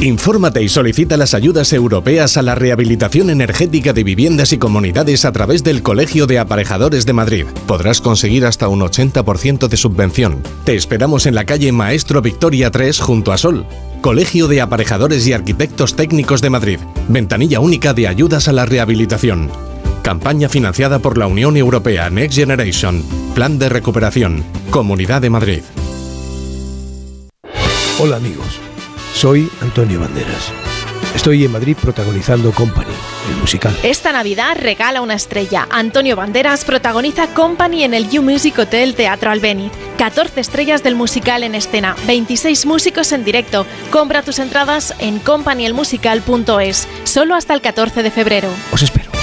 Infórmate y solicita las ayudas europeas a la rehabilitación energética de viviendas y comunidades a través del Colegio de Aparejadores de Madrid. Podrás conseguir hasta un 80% de subvención. Te esperamos en la calle Maestro Victoria 3 junto a Sol. Colegio de Aparejadores y Arquitectos Técnicos de Madrid. Ventanilla única de ayudas a la rehabilitación. Campaña financiada por la Unión Europea Next Generation. Plan de recuperación. Comunidad de Madrid. Hola amigos, soy Antonio Banderas. Estoy en Madrid protagonizando Company, el musical. Esta Navidad regala una estrella. Antonio Banderas protagoniza Company en el You Music Hotel Teatro Albéniz. 14 estrellas del musical en escena, 26 músicos en directo. Compra tus entradas en companyelmusical.es, solo hasta el 14 de febrero. Os espero.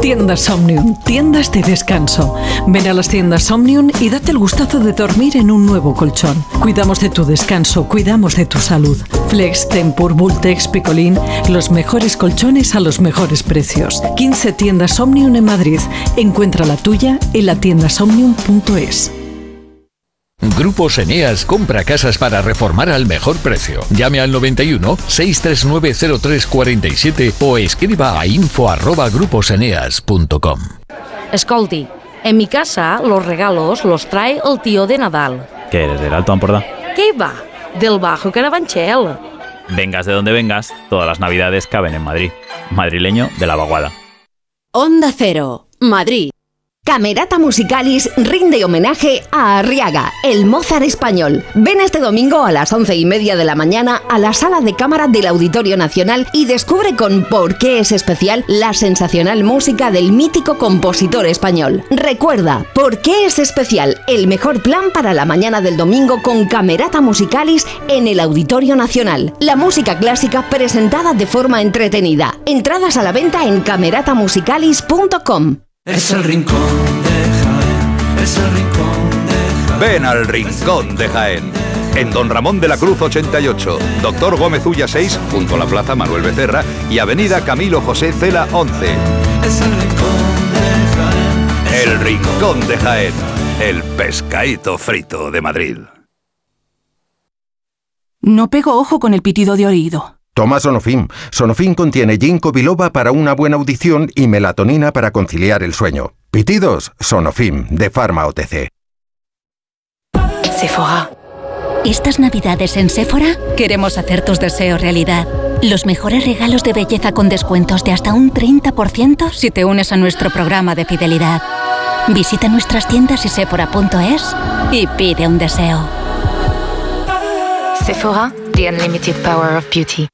Tiendas Omnium, tiendas de descanso. Ven a las tiendas Omnium y date el gustazo de dormir en un nuevo colchón. Cuidamos de tu descanso, cuidamos de tu salud. Flex, Tempur, Bultex, Picolín, los mejores colchones a los mejores precios. 15 tiendas Omnium en Madrid. Encuentra la tuya en la tiendasomnium.es. Grupos Eneas compra casas para reformar al mejor precio. Llame al 91 639 0347 o escriba a info@gruposeneas.com. Escolti, en mi casa los regalos los trae el tío de Nadal. ¿Qué eres del Alto Ampordá? ¿Qué va? Del Bajo Carabanchel. Vengas de donde vengas, todas las navidades caben en Madrid. Madrileño de la vaguada. Onda Cero, Madrid. Camerata Musicalis rinde homenaje a Arriaga, el Mozart español. Ven este domingo a las once y media de la mañana a la sala de cámara del Auditorio Nacional y descubre con por qué es especial la sensacional música del mítico compositor español. Recuerda, ¿por qué es especial? El mejor plan para la mañana del domingo con Camerata Musicalis en el Auditorio Nacional. La música clásica presentada de forma entretenida. Entradas a la venta en cameratamusicalis.com. Es el rincón de Jaén, es el rincón de Jaén. Ven al Rincón de Jaén. En Don Ramón de la Cruz 88, Doctor Gómez Ulla 6, junto a la Plaza Manuel Becerra y Avenida Camilo José Cela 11. Es el rincón de Jaén. El Rincón de Jaén, el pescadito frito de Madrid. No pego ojo con el pitido de oído. Toma Sonofim. Sonofim contiene ginkgo biloba para una buena audición y melatonina para conciliar el sueño. Pitidos, Sonofim, de Pharma OTC. Sephora. Estas navidades en Sephora queremos hacer tus deseos realidad. Los mejores regalos de belleza con descuentos de hasta un 30% si te unes a nuestro programa de fidelidad. Visita nuestras tiendas y sephora.es y pide un deseo. Sephora, the unlimited power of beauty.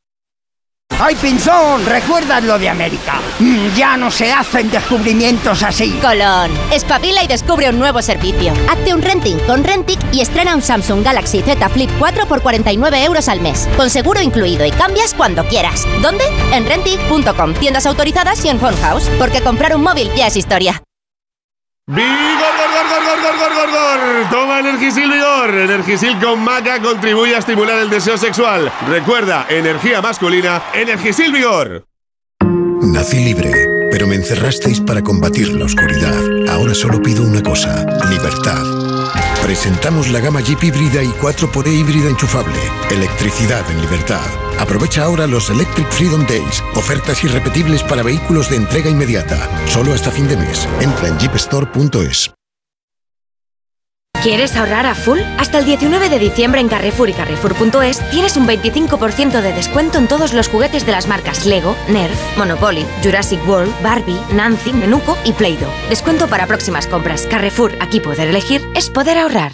¡Ay, Pinzón! ¿Recuerdas lo de América? Mm, ya no se hacen descubrimientos así. Colón, espabila y descubre un nuevo servicio. Hazte un renting con Rentic y estrena un Samsung Galaxy Z Flip 4 por 49 euros al mes. Con seguro incluido y cambias cuando quieras. ¿Dónde? En Rentic.com, tiendas autorizadas y en Phone House. Porque comprar un móvil ya es historia. ¡Vigor, gor, gor, gor, gor, gor, gor, gor! Toma Energisil Vigor. Energisil con maca contribuye a estimular el deseo sexual. Recuerda, energía masculina, Energisil Vigor. Nací libre, pero me encerrasteis para combatir la oscuridad. Ahora solo pido una cosa, libertad. Presentamos la gama Jeep híbrida y 4xE híbrida enchufable. Electricidad en libertad. Aprovecha ahora los Electric Freedom Days. Ofertas irrepetibles para vehículos de entrega inmediata. Solo hasta fin de mes. Entra en jeepstore.es. ¿Quieres ahorrar a full? Hasta el 19 de diciembre en Carrefour y Carrefour.es tienes un 25% de descuento en todos los juguetes de las marcas Lego, Nerf, Monopoly, Jurassic World, Barbie, Nancy, Menuco y Play-Doh. Descuento para próximas compras. Carrefour, aquí poder elegir es poder ahorrar.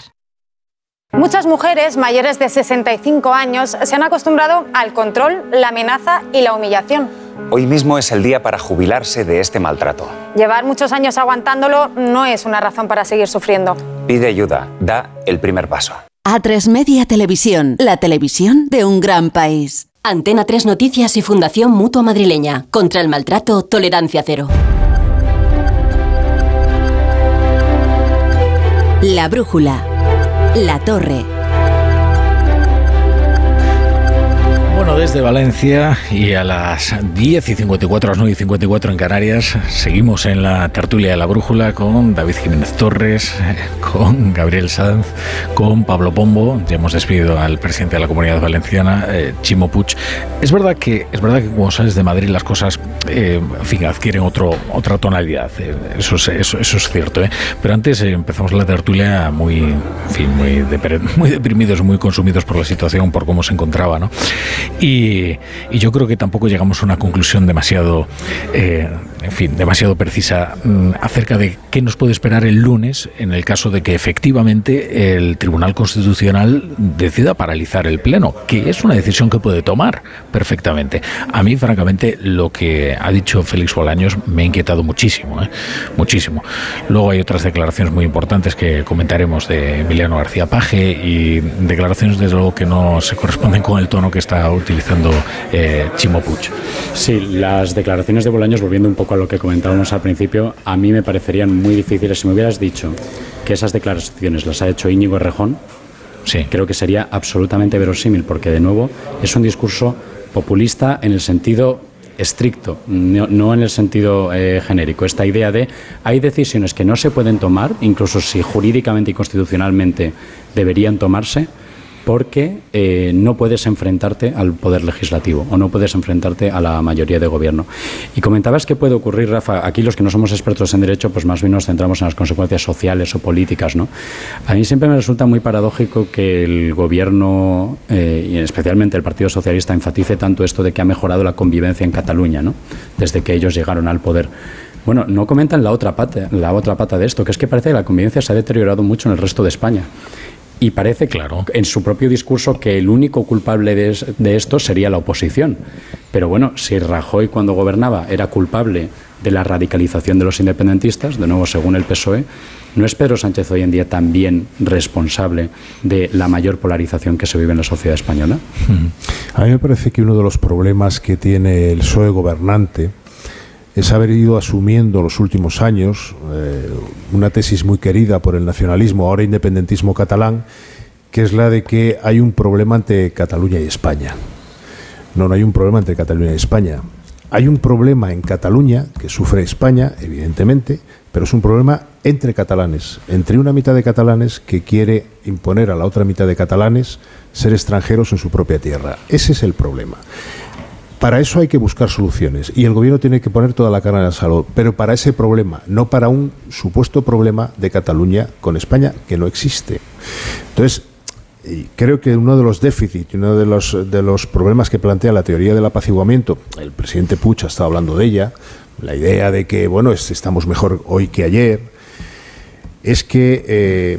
Muchas mujeres mayores de 65 años se han acostumbrado al control, la amenaza y la humillación. Hoy mismo es el día para jubilarse de este maltrato. Llevar muchos años aguantándolo no es una razón para seguir sufriendo. Pide ayuda, da el primer paso. A3 Media Televisión, la televisión de un gran país. Antena 3 Noticias y Fundación Mutua Madrileña. Contra el maltrato, tolerancia cero. La brújula. La torre. Bueno, desde Valencia y a las 10 y 54, a las 9 y 54 en Canarias, seguimos en la tertulia de la brújula con David Jiménez Torres, con Gabriel Sanz, con Pablo Pombo. Ya hemos despedido al presidente de la Comunidad Valenciana, eh, Chimo Puig. Es verdad que es verdad que cuando sales de Madrid las cosas, eh, en fin, adquieren otro, otra tonalidad. Eh, eso, es, eso, es cierto. Pero antes empezamos la tertulia muy, en fin, muy, muy deprimidos, muy consumidos por la situación, por cómo se encontraba, ¿no? Y, yo creo que tampoco llegamos a una conclusión demasiado, eh, en fin, demasiado precisa mm, acerca de qué nos puede esperar el lunes en el caso de que efectivamente el Tribunal Constitucional decida paralizar el Pleno, que es una decisión que puede tomar perfectamente. A mí, francamente, lo que ha dicho Félix Bolaños me ha inquietado muchísimo, ¿eh? muchísimo. Luego hay otras declaraciones muy importantes que comentaremos de Emiliano García Paje y declaraciones, desde luego, que no se corresponden con el tono que está utilizando eh, Chimo. Sí, las declaraciones de Bolaños, volviendo un poco a lo que comentábamos al principio, a mí me parecerían muy difíciles. Si me hubieras dicho que esas declaraciones las ha hecho Íñigo Errejón, sí. creo que sería absolutamente verosímil, porque de nuevo es un discurso populista en el sentido estricto, no, en el sentido eh, genérico. Esta idea de hay decisiones que no se pueden tomar, incluso si jurídicamente y constitucionalmente deberían tomarse, porque eh, no puedes enfrentarte al poder legislativo o no puedes enfrentarte a la mayoría de gobierno. Y comentabas que puede ocurrir, Rafa, aquí los que no somos expertos en derecho, pues más bien nos centramos en las consecuencias sociales o políticas, ¿no? A mí siempre me resulta muy paradójico que el gobierno, eh, y especialmente el Partido Socialista, enfatice tanto esto de que ha mejorado la convivencia en Cataluña, ¿no? Desde que ellos llegaron al poder. Bueno, no comentan la otra pata, la otra pata de esto, que es que parece que la convivencia se ha deteriorado mucho en el resto de España. Y parece claro. en su propio discurso que el único culpable de, esto sería la oposición. Pero bueno, si Rajoy cuando gobernaba era culpable de la radicalización de los independentistas, de nuevo según el PSOE, ¿no es Pedro Sánchez hoy en día también responsable de la mayor polarización que se vive en la sociedad española? A mí me parece que uno de los problemas que tiene el PSOE gobernante es haber ido asumiendo en los últimos años eh, una tesis muy querida por el nacionalismo, ahora independentismo catalán, que es la de que hay un problema entre Cataluña y España. No, no hay un problema entre Cataluña y España. Hay un problema en Cataluña que sufre España, evidentemente, pero es un problema entre catalanes, entre una mitad de catalanes que quiere imponer a la otra mitad de catalanes ser extranjeros en su propia tierra. Ese es el problema. Para eso hay que buscar soluciones y el gobierno tiene que poner toda la carne en la salud, pero para ese problema, no para un supuesto problema de Cataluña con España que no existe. Entonces, creo que uno de los déficits, uno de los, problemas que plantea la teoría del apaciguamiento, el presidente Puig ha estado hablando de ella, la idea de que, bueno, estamos mejor hoy que ayer, es que eh,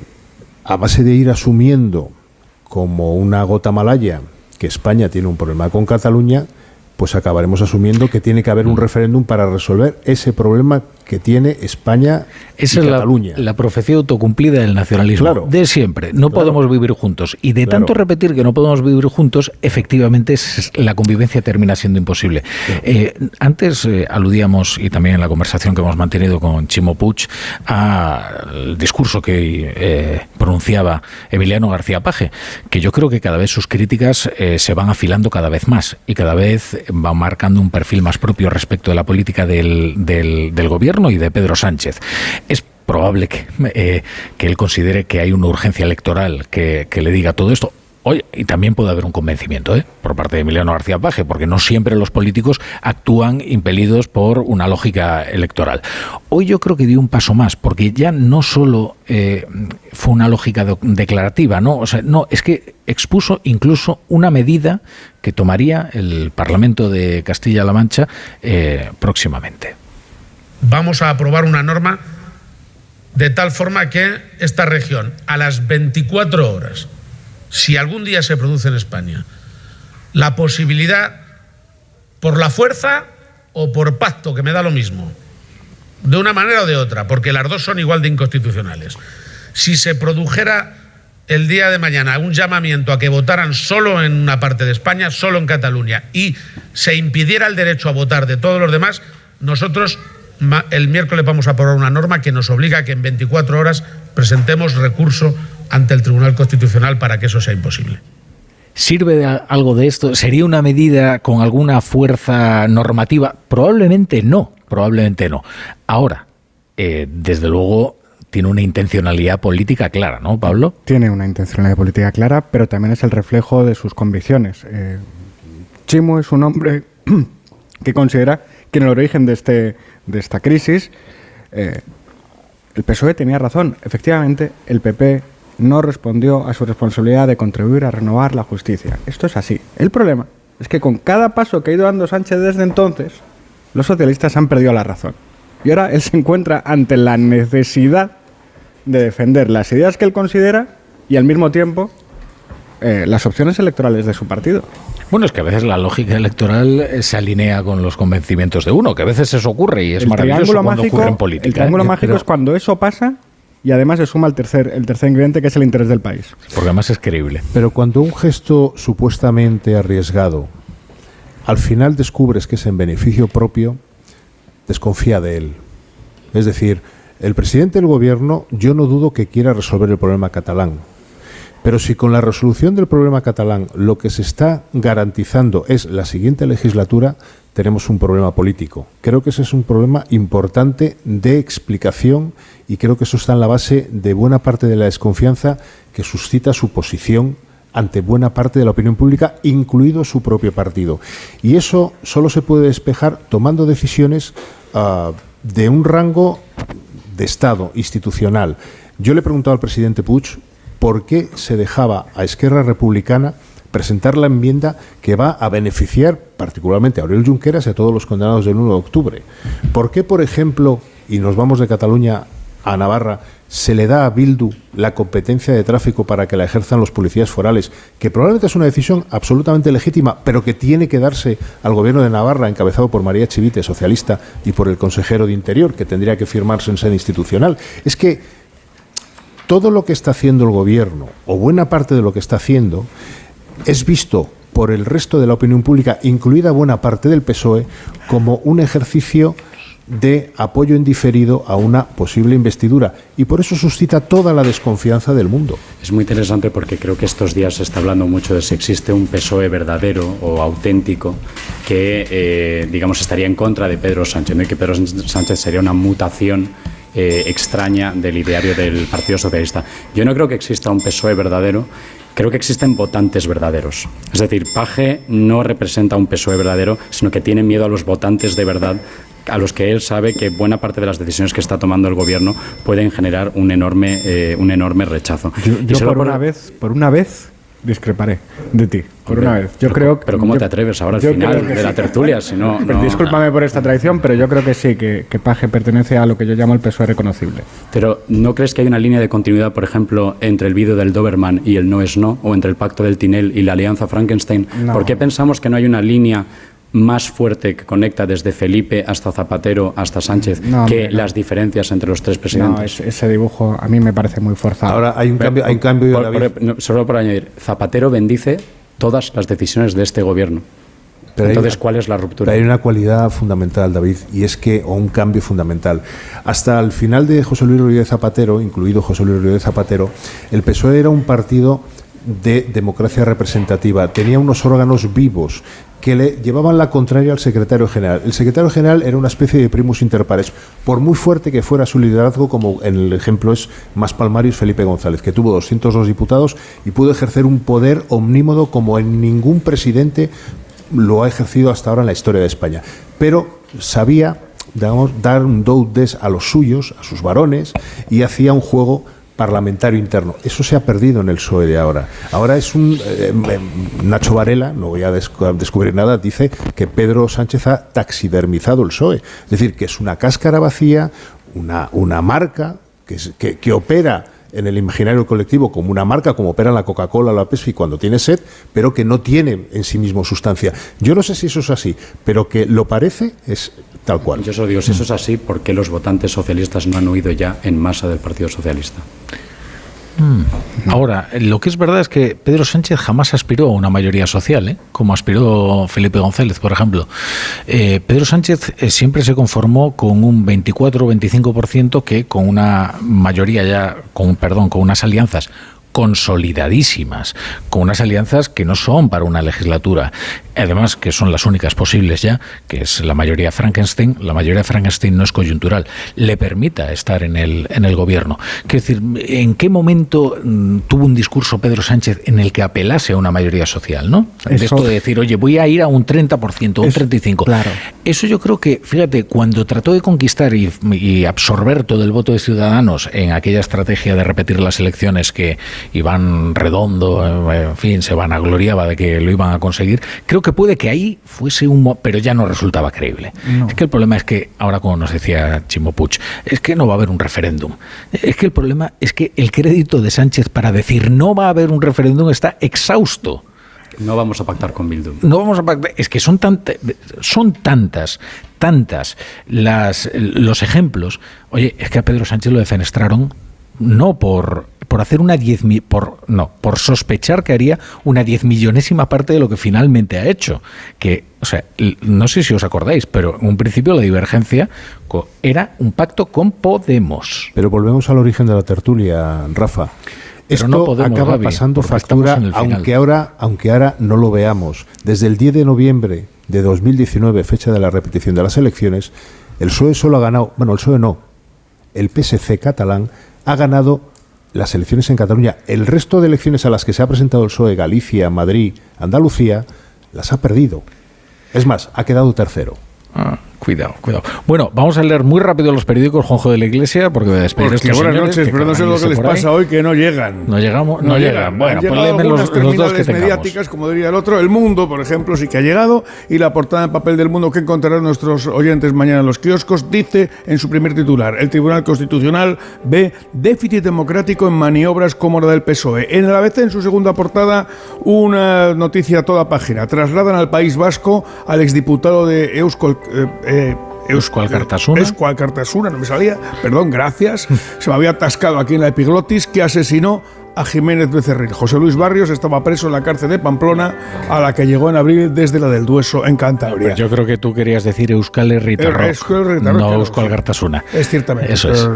a base de ir asumiendo como una gota malaya que España tiene un problema con Cataluña, pues acabaremos asumiendo que tiene que haber un mm. referéndum para resolver ese problema que tiene España Esa y Cataluña. es la, profecía autocumplida del nacionalismo. De siempre. No podemos vivir juntos. Y de tanto repetir que no podemos vivir juntos, efectivamente la convivencia termina siendo imposible. Eh, antes eh, aludíamos, y también en la conversación que hemos mantenido con Chimo Puig, al discurso que eh, pronunciaba Emiliano García Paje, que yo creo que cada vez sus críticas se van afilando cada vez más y cada vez van marcando un perfil más propio respecto de la política del, del gobierno y de Pedro Sánchez. Es probable que, eh, que él considere que hay una urgencia electoral que, le diga todo esto. Oye, y también puede haber un convencimiento ¿eh? por parte de Emiliano García Paje, porque no siempre los políticos actúan impelidos por una lógica electoral. Hoy yo creo que dio un paso más, porque ya no solo eh, fue una lógica declarativa, ¿no? O sea, no, es que expuso incluso una medida que tomaría el Parlamento de Castilla-La Mancha próximamente vamos a aprobar una norma de tal forma que esta región, a las 24 horas, si algún día se produce en España, la posibilidad, por la fuerza o por pacto, que me da lo mismo, de una manera o de otra, porque las dos son igual de inconstitucionales, si se produjera el día de mañana un llamamiento a que votaran solo en una parte de España, solo en Cataluña, y se impidiera el derecho a votar de todos los demás, nosotros el miércoles vamos a aprobar una norma que nos obliga a que en 24 horas presentemos recurso ante el Tribunal Constitucional para que eso sea imposible. ¿Sirve de algo de esto? ¿Sería una medida con alguna fuerza normativa? Probablemente no, probablemente no. Ahora, eh, desde luego tiene una intencionalidad política clara, ¿no, Pablo? Tiene una intencionalidad política clara, pero también es el reflejo de sus convicciones. Eh, Chimo es un hombre que considera en el origen de, este, de esta crisis eh, el PSOE tenía razón. Efectivamente, el PP no respondió a su responsabilidad de contribuir a renovar la justicia. Esto es así. El problema es que con cada paso que ha ido dando Sánchez desde entonces, los socialistas han perdido la razón. Y ahora él se encuentra ante la necesidad de defender las ideas que él considera y al mismo tiempo eh, las opciones electorales de su partido. Bueno, es que a veces la lógica electoral eh, se alinea con los convencimientos de uno, que a veces eso ocurre y es maravilloso cuando ocurre en política. El triángulo ¿eh? mágico es cuando eso pasa y además se suma el tercer, el tercer ingrediente que es el interés del país. Porque además es creíble. Pero cuando un gesto supuestamente arriesgado al final descubres que es en beneficio propio, desconfía de él. Es decir, el presidente del gobierno yo no dudo que quiera resolver el problema catalán. Pero si con la resolución del problema catalán lo que se está garantizando es la siguiente legislatura, tenemos un problema político. Creo que ese es un problema importante de explicación y creo que eso está en la base de buena parte de la desconfianza que suscita su posición ante buena parte de la opinión pública, incluido su propio partido. Y eso solo se puede despejar tomando decisiones ah, de un rango de Estado institucional. Yo le he preguntado al presidente Puig por qué se dejaba a Esquerra Republicana presentar la enmienda que va a beneficiar particularmente a Aurel Junqueras y a todos los condenados del 1 de octubre. ¿Por qué, por ejemplo, y nos vamos de Cataluña a Navarra, se le da a Bildu la competencia de tráfico para que la ejerzan los policías forales, que probablemente es una decisión absolutamente legítima, pero que tiene que darse al gobierno de Navarra, encabezado por María Chivite, socialista, y por el consejero de Interior, que tendría que firmarse en sede institucional. Es que todo lo que está haciendo el gobierno, o buena parte de lo que está haciendo, es visto por el resto de la opinión pública, incluida buena parte del PSOE, como un ejercicio de apoyo indiferido a una posible investidura y por eso suscita toda la desconfianza del mundo. Es muy interesante porque creo que estos días se está hablando mucho de si existe un PSOE verdadero o auténtico que, eh, digamos, estaría en contra de Pedro Sánchez, y que Pedro Sánchez sería una mutación eh, extraña del ideario del Partido Socialista. Yo no creo que exista un PSOE verdadero creo que existen votantes verdaderos. Es decir, Paje no representa un PSOE verdadero, sino que tiene miedo a los votantes de verdad a los que él sabe que buena parte de las decisiones que está tomando el gobierno pueden generar un enorme, eh, un enorme rechazo. Yo, por, una vez, por una vez discreparé de ti, por una vez. Yo pero, creo pero ¿cómo te atreves ahora al final de la tertulia? Si no, Discúlpame por esta traición, pero yo creo que sí, que, que, Paje pertenece a lo que yo llamo el PSOE reconocible. Pero ¿no crees que hay una línea de continuidad, por ejemplo, entre el vídeo del Doberman y el no es no, o entre el pacto del Tinel y la alianza Frankenstein? ¿Por qué pensamos que no hay una línea más fuerte que conecta desde Felipe hasta Zapatero hasta Sánchez que las diferencias entre los tres presidentes. No, ese dibujo a mí me parece muy forzado. Ahora hay un cambio. Hay un cambio solo por añadir, Zapatero bendice todas las decisiones de este gobierno. Entonces, ¿cuál es la ruptura? hay una cualidad fundamental, David, y es que, o un cambio fundamental. Hasta el final de José Luis Rodríguez Zapatero, incluido José Luis Rodríguez Zapatero, el PSOE era un partido de democracia representativa. Tenía unos órganos vivos que le llevaban la contraria al secretario general. El secretario general era una especie de primus inter pares, por muy fuerte que fuera su liderazgo, como en el ejemplo es más palmarios Felipe González, que tuvo 202 diputados y pudo ejercer un poder omnímodo como en ningún presidente lo ha ejercido hasta ahora en la historia de España. Pero sabía digamos, dar un do des a los suyos, a sus varones, y hacía un juego parlamentario interno. Eso se ha perdido en el PSOE de ahora. Ahora es un... Eh, em, Nacho Varela, no voy a descubrir nada, dice que Pedro Sánchez ha taxidermizado el PSOE. Es decir, que es una cáscara vacía, una, una marca que, que, opera en el imaginario colectivo como una marca, como opera la Coca-Cola o la Pepsi cuando tiene sed, pero que no tiene en sí mismo sustancia. Yo no sé si eso es así, pero que lo parece es tal cual. Yo solo digo, si eso es así, ¿por qué los votantes socialistas no han huido ya en masa del Partido Socialista? Mm. Ahora, lo que es verdad es que Pedro Sánchez jamás aspiró a una mayoría social, ¿eh? como aspiró Felipe González, por ejemplo. Eh, Pedro Sánchez eh, siempre se conformó con un 24 o 25% que con una mayoría ya, con perdón, con unas alianzas consolidadísimas, con unas alianzas que no son para una legislatura, además que son las únicas posibles ya, que es la mayoría Frankenstein, la mayoría Frankenstein no es coyuntural, le permita estar en el, en el gobierno. Quiero decir, ¿en qué momento mm, tuvo un discurso Pedro Sánchez en el que apelase a una mayoría social, no? De esto de decir, oye, voy a ir a un 30%, un 35%. Claro. Eso yo creo que, fíjate, cuando trató de conquistar y, y absorber todo el voto de ciudadanos en aquella estrategia de repetir las elecciones que iban redondo, eh, en fin, se van a gloriaba de que lo iban a conseguir, creo que puede que ahí fuese un... pero ya no resultaba creíble. Es que el problema es que, ahora como nos decía Chimo Puig, es que no va a haber un referéndum. Es que el problema es que el crédito de Sánchez para decir no va a haber un referéndum está exhausto. No vamos a pactar con Bildu. No vamos a pactar. Es que son, son tantas, tantas las, los ejemplos. Oye, es que a Pedro Sánchez lo defenestraron no por por hacer una diez por no por sospechar que haría una diez millonésima parte de lo que finalmente ha hecho que o sea no sé si os acordáis pero en un principio la divergencia era un pacto con Podemos. Pero volvemos al origen de la tertulia Rafa. Esto no podemos, acaba pasando factura aunque ahora aunque ahora no lo veamos. Desde el 10 de noviembre de 2019 fecha de la repetición de las elecciones el PSOE solo ha ganado bueno el PSOE no el PSC catalán ha ganado las elecciones en Cataluña. El resto de elecciones a las que se ha presentado el PSOE, Galicia, Madrid, Andalucía, las ha perdido. Es más, ha quedado tercero. Ah. Cuidado, cuidado. Bueno, vamos a leer muy rápido los periódicos, Juanjo de la Iglesia, porque voy a despedir porque estos buenas noches, pero no sé lo que les pasa hoy, que no llegan. No llegamos, no, llegan. Bueno, pues léeme los, los, dos que mediáticas, como diría el otro. El Mundo, por ejemplo, sí que ha llegado, y la portada en papel del Mundo que encontrarán nuestros oyentes mañana en los kioscos, dice en su primer titular, el Tribunal Constitucional ve déficit democrático en maniobras como la del PSOE. En la ABC, en su segunda portada, una noticia a toda página. Trasladan al País Vasco al exdiputado de Euskol... Eh, eh, Euskal Cartasuna. Euskal Cartasuna, no me salía. Perdón, gracias. Se me había atascado aquí en la epiglotis que asesinó a Jiménez Becerril. José Luis Barrios estaba preso en la cárcel de Pamplona, a la que llegó en abril desde la del Dueso, en Cantabria. Pues yo creo que tú querías decir Euskal Herritarrok, no Euskal Gartasuna. Es ciertamente. Eso es.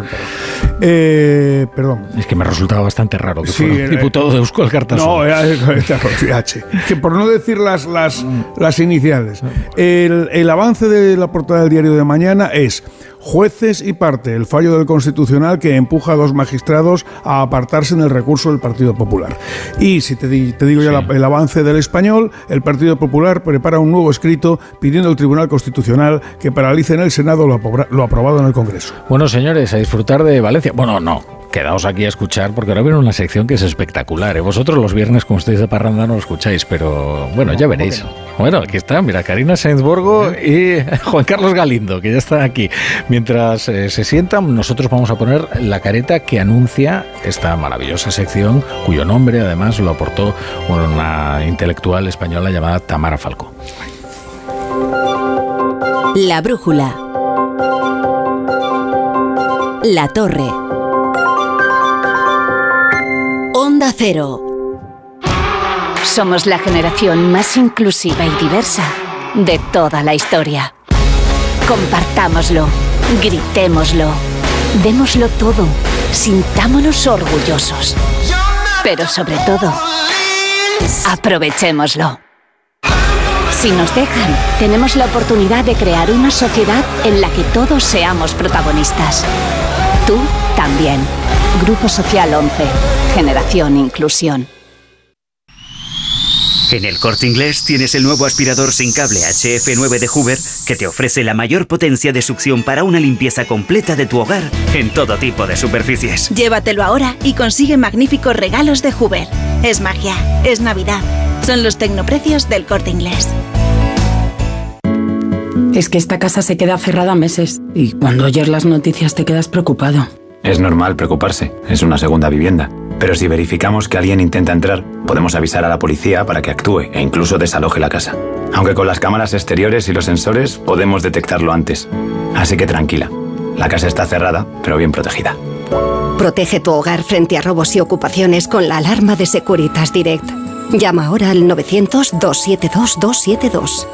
Eh, perdón. Es que me resultaba bastante raro que fuera un diputado de Euskal Gartasuna. No, era H. que por no decir las, las, las iniciales. El, el avance de la portada del diario de mañana es Jueces y parte, el fallo del Constitucional que empuja a dos magistrados a apartarse en el recurso del Partido Popular. Y si te, digo ya el avance del español, el Partido Popular prepara un nuevo escrito pidiendo al Tribunal Constitucional que paralice en el Senado lo, lo aprobado en el Congreso. Bueno, señores, a disfrutar de Valencia. Bueno, no, quedaos aquí a escuchar porque ahora viene una sección que es espectacular. ¿eh? Vosotros los viernes, como estáis de parranda, no lo escucháis, pero bueno, ya veréis. Bueno, aquí está, mira, Karina Sainsborgo y Juan Carlos Galindo, que ya están aquí. Mientras eh, se sientan, nosotros vamos a poner la careta que anuncia esta maravillosa sección, cuyo nombre además lo aportó una intelectual española llamada Tamara Falco. La brújula. La torre. Onda Cero. Somos la generación más inclusiva y diversa de toda la historia. Compartámoslo, gritémoslo, démoslo todo, sintámonos orgullosos. Pero sobre todo, aprovechémoslo. Si nos dejan, tenemos la oportunidad de crear una sociedad en la que todos seamos protagonistas. Tú también. Grupo Social 11. Generación Inclusión. En el corte inglés tienes el nuevo aspirador sin cable HF9 de Hoover que te ofrece la mayor potencia de succión para una limpieza completa de tu hogar en todo tipo de superficies. Llévatelo ahora y consigue magníficos regalos de Hoover. Es magia, es Navidad. Son los tecnoprecios del corte inglés. Es que esta casa se queda cerrada meses y cuando oyes las noticias te quedas preocupado. Es normal preocuparse, es una segunda vivienda. Pero si verificamos que alguien intenta entrar, podemos avisar a la policía para que actúe e incluso desaloje la casa. Aunque con las cámaras exteriores y los sensores podemos detectarlo antes. Así que tranquila, la casa está cerrada, pero bien protegida. Protege tu hogar frente a robos y ocupaciones con la alarma de Securitas Direct. Llama ahora al 900-272-272.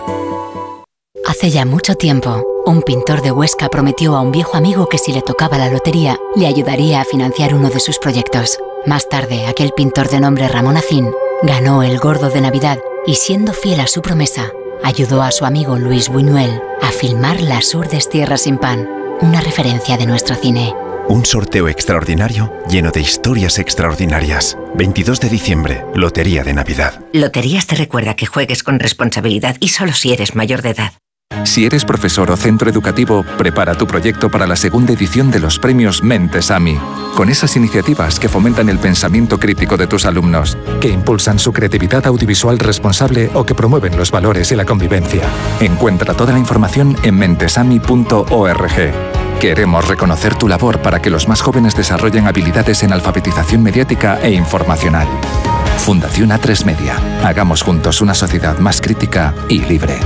Hace ya mucho tiempo, un pintor de Huesca prometió a un viejo amigo que si le tocaba la lotería, le ayudaría a financiar uno de sus proyectos. Más tarde, aquel pintor de nombre Ramón Acín ganó el gordo de Navidad y siendo fiel a su promesa, ayudó a su amigo Luis Buñuel a filmar Las Urdes Tierras sin Pan, una referencia de nuestro cine. Un sorteo extraordinario lleno de historias extraordinarias. 22 de diciembre, Lotería de Navidad. Loterías te recuerda que juegues con responsabilidad y solo si eres mayor de edad. Si eres profesor o centro educativo, prepara tu proyecto para la segunda edición de los premios Mentes AMI, con esas iniciativas que fomentan el pensamiento crítico de tus alumnos, que impulsan su creatividad audiovisual responsable o que promueven los valores y la convivencia. Encuentra toda la información en mentesami.org. Queremos reconocer tu labor para que los más jóvenes desarrollen habilidades en alfabetización mediática e informacional. Fundación A3 Media. Hagamos juntos una sociedad más crítica y libre.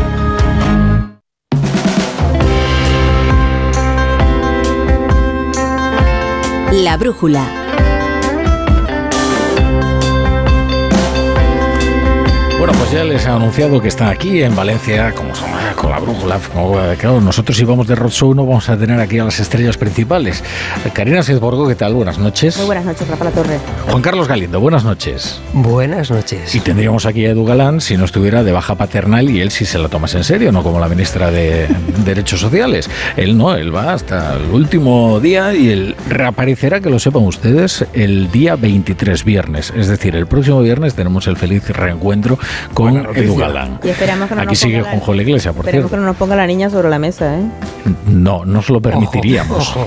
La brújula. Bueno, pues ya les he anunciado que está aquí en Valencia, como son, con la brújula. claro, nosotros si vamos de roadshow no vamos a tener aquí a las estrellas principales. Karina Sesborgo, ¿qué tal? Buenas noches. Muy buenas noches, Rafa La Torre. Juan Carlos Galindo, buenas noches. Buenas noches. Y tendríamos aquí a Edu Galán si no estuviera de baja paternal y él sí se la tomase en serio, no como la ministra de Derechos Sociales. Él no, él va hasta el último día y él reaparecerá, que lo sepan ustedes, el día 23, viernes. Es decir, el próximo viernes tenemos el feliz reencuentro con Edu Galán. Y esperamos que no Aquí nos sigue Juanjo la Iglesia, por Esperemos cierto. que no nos ponga la niña sobre la mesa, ¿eh? No, no se lo permitiríamos.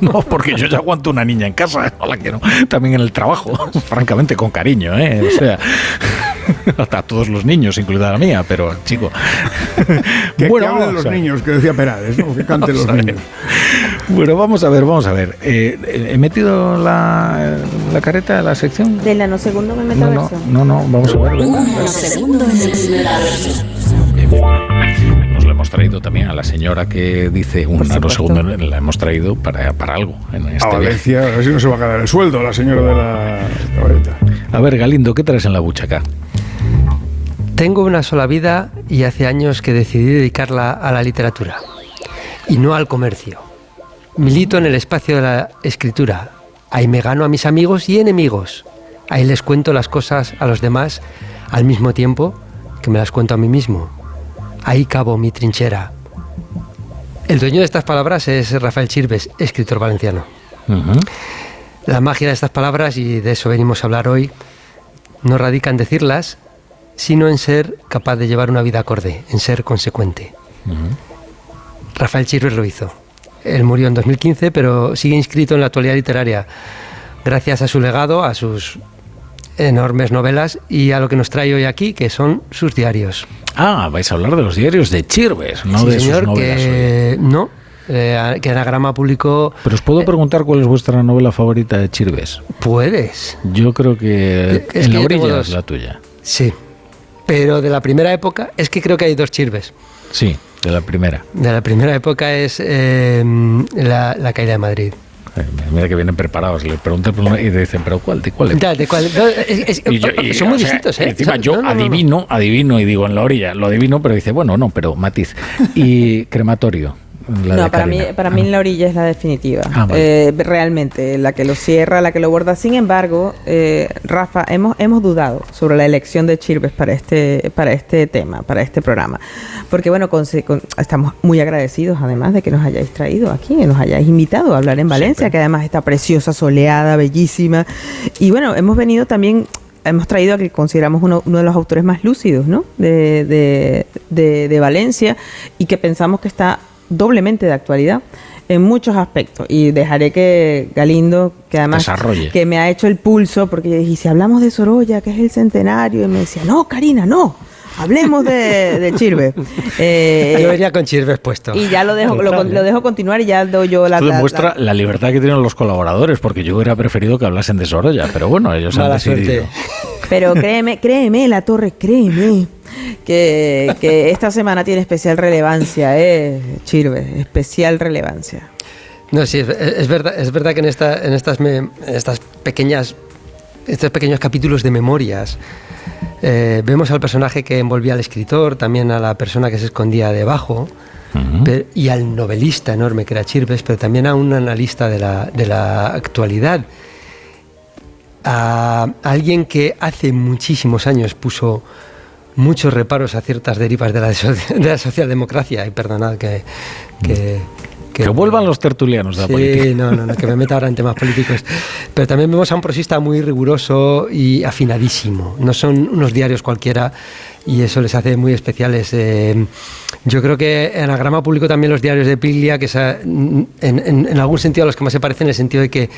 No, porque yo ya aguanto una niña en casa, no la quiero. También en el trabajo, francamente, con cariño, ¿eh? O sea, hasta todos los niños, incluida la mía, pero chico. Que, Bueno, que hablen vamos los a niños, que decía Perales, ¿no? que canten los niños. Bueno, vamos a ver, vamos a ver. Eh, ¿He metido la, la careta de la sección? Del nanosegundo en el No, no, metaverso. no, no, vamos a ver. nanosegundo en el. Nos lo hemos traído también a la señora que dice un nanosegundo, la hemos traído para, para algo en este A viaje. Valencia, a ver si no se va a quedar el sueldo la señora de la caballeta. A ver, Galindo, ¿qué traes en la buchaca? Tengo una sola vida y hace años que decidí dedicarla a la literatura y no al comercio. Milito en el espacio de la escritura. Ahí me gano a mis amigos y enemigos. Ahí les cuento las cosas a los demás al mismo tiempo que me las cuento a mí mismo. Ahí cabo mi trinchera. El dueño de estas palabras es Rafael Chirves, escritor valenciano. La magia de estas palabras, y de eso venimos a hablar hoy, no radica en decirlas, sino en ser capaz de llevar una vida acorde, en ser consecuente. Rafael Chirves lo hizo. Él murió en 2015, pero sigue inscrito en la actualidad literaria, gracias a su legado, a sus enormes novelas y a lo que nos trae hoy aquí, que son sus diarios. Ah, vais a hablar de los diarios de Chirves, no Sí, de señor, sus novelas. que no, eh, que Anagrama publicó... Pero os puedo preguntar cuál es vuestra novela favorita de Chirves. Puedes. Yo creo que Es En que la orilla es la tuya. Sí, pero de la primera época, es que creo que hay dos Chirves. Sí, de la primera. De la primera época es eh, la, la caída de Madrid. Mira que vienen preparados. Les pregunté por una y dicen, ¿pero cuál? ¿De cuál? De cuál- no, es- es- Y yo- y, son muy sea, distintos, ¿eh? Encima Son- yo no, no, no, no. adivino, adivino y digo en la orilla, lo adivino, pero dice, bueno, no, pero matiz. Y crematorio. La de no, para mí, para mí en la orilla es la definitiva. Ah, vale. Eh, realmente, la que lo cierra, la que lo borda. Sin embargo, eh, Rafa, hemos, hemos dudado sobre la elección de Chirves para este, para este tema, para este programa. Porque, bueno, conse- con- estamos muy agradecidos, además, de que nos hayáis traído aquí, que nos hayáis invitado a hablar en Valencia, que además está preciosa, soleada, bellísima. Y bueno, hemos venido también hemos traído a que consideramos uno, uno de los autores más lúcidos ¿no? de, de- de- de Valencia y que pensamos que está doblemente de actualidad en muchos aspectos. Y dejaré que Galindo, que además Desarrolle. que me ha hecho el pulso, porque yo dije, "Y si hablamos de Sorolla, que es el centenario, y me decía, no, Karina, no, hablemos de, de Chirve. Eh, Yo venía con Chirves puesto. y ya lo dejo, lo, lo dejo continuar y ya doy yo la... Esto la- demuestra la- la libertad que tienen los colaboradores, porque yo hubiera preferido que hablasen de Sorolla, pero bueno, ellos han Mala decidido. Pero créeme, créeme, la torre, créeme, que, que esta semana tiene especial relevancia, eh, Chirve, especial relevancia. No, sí, es, verdad, es verdad que en, esta, en estas, estas pequeñas, estos pequeños capítulos de memorias eh, vemos al personaje que envolvía al escritor, también a la persona que se escondía debajo. y al novelista enorme que era Chirves, pero también a un analista de la, de la actualidad, a alguien que hace muchísimos años puso muchos reparos a ciertas derivas de la, de la socialdemocracia, y perdonad que, que, que, vuelvan los tertulianos de la sí, no, no, no, que me meta ahora en temas políticos. Pero también vemos a un prosista muy riguroso y afinadísimo. No son unos diarios cualquiera y eso les hace muy especiales. Eh, yo creo que en Anagrama Público también los diarios de Piglia, que en, en, en algún sentido a los que más se parecen, en el sentido de que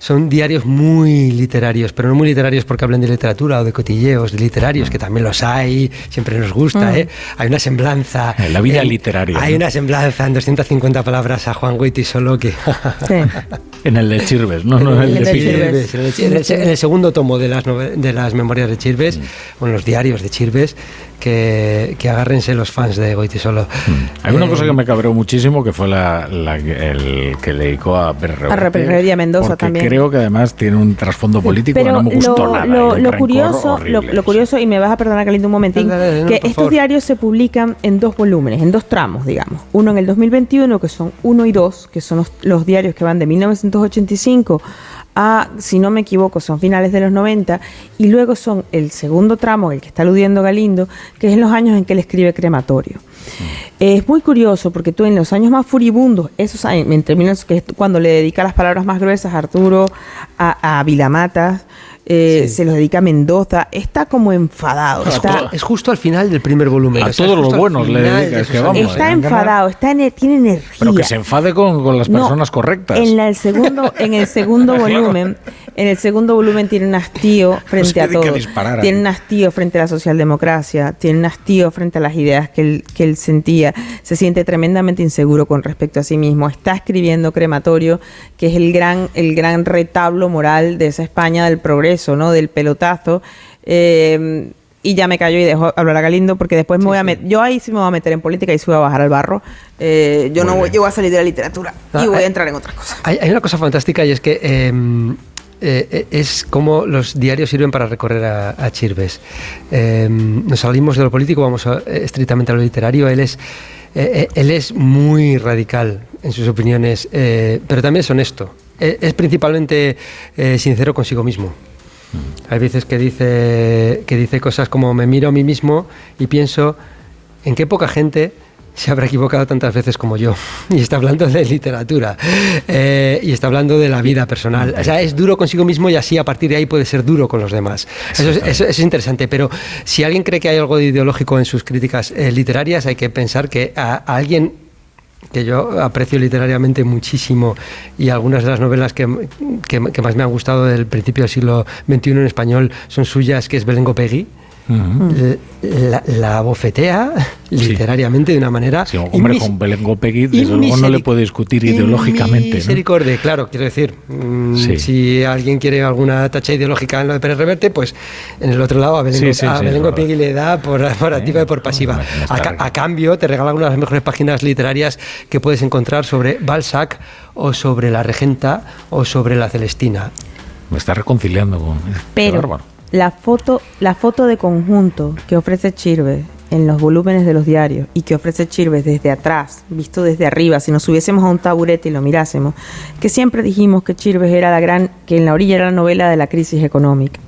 son diarios muy literarios, pero no muy literarios porque hablen de literatura o de cotilleos, de literarios, que también los hay, siempre nos gusta, mm. ¿eh? Hay una semblanza. En la vida literaria. Hay una semblanza en 250 palabras a Juan Goiti solo que. en el de Chirves, no, no, en el de Chirves. En, el, segundo tomo de las, de las memorias de Chirves, mm. o en los diarios de Chirves, que, que agárrense los fans de Goitisolo. Mm. Hay una cosa que me cabreó muchísimo que fue la, el que le dedicó a Perre. A Mendoza también. Creo que además tiene un trasfondo político que no me gustó lo, nada. Lo, curioso, lo, curioso, y me vas a perdonar, Caliente, un momentín, que estos diarios se publican en dos volúmenes, en dos tramos, digamos. Uno en el 2021, que son uno y dos, que son los, los diarios que van de 1985 a, si no me equivoco, son finales de los 90, y luego son el segundo tramo, el que está aludiendo Galindo, que es en los años en que él escribe Crematorio. Mm. Es muy curioso porque tú en los años más furibundos, esos años, que es cuando le dedica las palabras más gruesas a Arturo, a, a Vilamatas, eh, se lo dedica a Mendoza, está como enfadado. es justo al final del primer volumen. A todos los buenos le dedica, Está enfadado, está tiene energía. Pero que se enfade con, las personas correctas. En el segundo, en el segundo volumen, en el segundo volumen tiene un hastío frente a todo. Tiene un hastío frente a la socialdemocracia, tiene un hastío frente a las ideas que él, que él sentía. Se siente tremendamente inseguro con respecto a sí mismo. Está escribiendo Crematorio, que es el gran, el gran retablo moral de esa España del progreso ¿no? Del pelotazo. Eh, y ya me callo y dejo hablar a Galindo porque después me voy a meter, yo ahí sí me voy a meter en política y sí voy a bajar al barro. Eh, yo no voy, yo voy a salir de la literatura y ah, voy a entrar en otras cosas. Hay, una cosa fantástica y es que em, eh, es como los diarios sirven para recorrer a, Chirves. Em, nos salimos de lo político, vamos estrictamente a lo literario. Él es, él es muy radical en sus opiniones, pero también es honesto. es principalmente sincero consigo mismo. Hay veces que dice, que dice cosas como me miro a mí mismo y pienso en qué poca gente se habrá equivocado tantas veces como yo. Y está hablando de literatura. Eh, y está hablando de la vida personal. O sea, es duro consigo mismo y así a partir de ahí puede ser duro con los demás. Eso es, interesante. Pero si alguien cree que hay algo de ideológico en sus críticas eh, literarias, hay que pensar que a alguien que yo aprecio literariamente muchísimo y algunas de las novelas que, más me han gustado del principio del siglo XXI en español son suyas, que es Belengo Peggy la, bofetea literariamente de una manera. Sí, hombre, con Belén Gopegui, desde luego no le puede discutir ideológicamente. Misericordia, claro, quiero decir, mm, si alguien quiere alguna tacha ideológica en lo de Pérez Reverte, pues en el otro lado a Belén, Gopegui le da por, activa y por pasiva. A, cambio, te regala una de las mejores páginas literarias que puedes encontrar sobre Balzac o sobre la Regenta o sobre la Celestina. Me está reconciliando con. Pero, la foto, la foto de conjunto que ofrece Chirve en los volúmenes de los diarios y que ofrece Chirves desde atrás, visto desde arriba, si nos subiésemos a un taburete y lo mirásemos, que siempre dijimos que Chirves era la gran, que en la orilla era la novela de la crisis económica.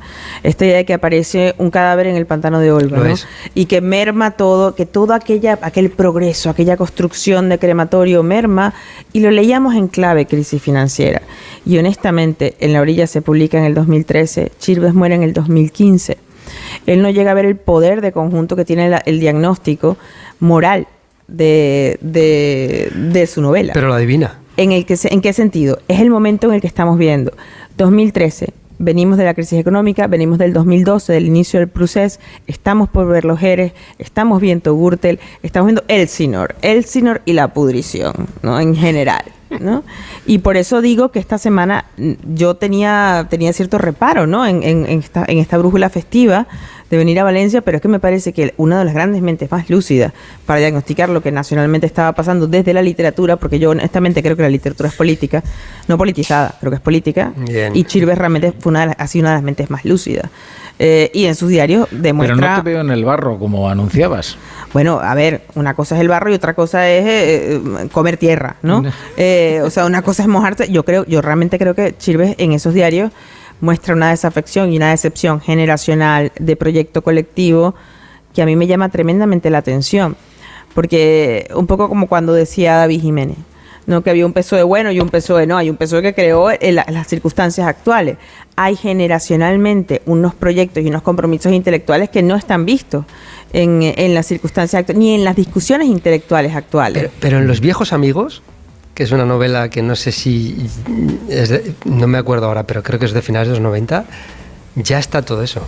Esta idea de que aparece un cadáver en el pantano de Olva, ¿no? Y que merma todo, que todo aquella, aquel progreso, aquella construcción de crematorio merma, y lo leíamos en clave crisis financiera. Y honestamente, en la orilla se publica en el 2013, Chirves muere en el 2015 él no llega a ver el poder de conjunto que tiene el diagnóstico moral de, de, su novela. Pero lo adivina. ¿En, el que, ¿En qué sentido? Es el momento en el que estamos viendo. 2013, venimos de la crisis económica, venimos del 2012, del inicio del proceso, estamos por ver los Jerez, estamos viendo Gürtel, estamos viendo Elsinor, Elsinor y la pudrición, ¿no? En general. ¿No? Y por eso digo que esta semana yo tenía, tenía cierto reparo, ¿no? En, esta, en esta brújula festiva de venir a Valencia, pero es que me parece que una de las grandes mentes más lúcidas para diagnosticar lo que nacionalmente estaba pasando desde la literatura, porque yo honestamente creo que la literatura es política, no politizada, creo que es política, y Chirves realmente fue una de las, ha sido una de las mentes más lúcidas. Eh, y en sus diarios demuestra... Pero no te veo en el barro como anunciabas. Bueno, a ver, una cosa es el barro y otra cosa es eh, eh, comer tierra, ¿no? o sea, una cosa es mojarse. Yo creo, yo realmente creo que Chirves en esos diarios muestra una desafección y una decepción generacional de proyecto colectivo que a mí me llama tremendamente la atención. Porque un poco como cuando decía David Jiménez, no que había un peso de bueno y un peso de no, hay un peso que creó en, las circunstancias actuales. Hay generacionalmente unos proyectos y unos compromisos intelectuales que no están vistos en, las circunstancias actuales, ni en las discusiones intelectuales actuales. pero en Los viejos amigos, que es una novela que no sé si, no me acuerdo ahora, pero creo que es de finales de los 90, ya está todo eso.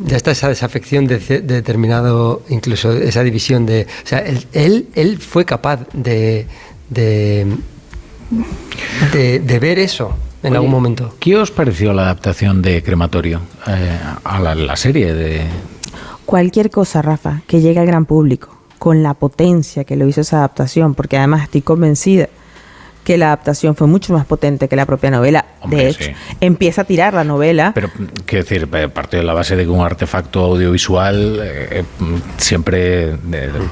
Ya está esa desafección de, determinado, incluso esa división de... O sea, él, él, fue capaz de, de, de, ver eso en algún momento. ¿Qué os pareció la adaptación de Crematorio eh, a la serie de... Cualquier cosa, Rafa, que llegue al gran público, con la potencia que lo hizo esa adaptación, porque además estoy convencida que la adaptación fue mucho más potente que la propia novela. de hecho, empieza a tirar la novela. Pero, quiero decir, eh, parte de la base de que un artefacto audiovisual eh, eh, siempre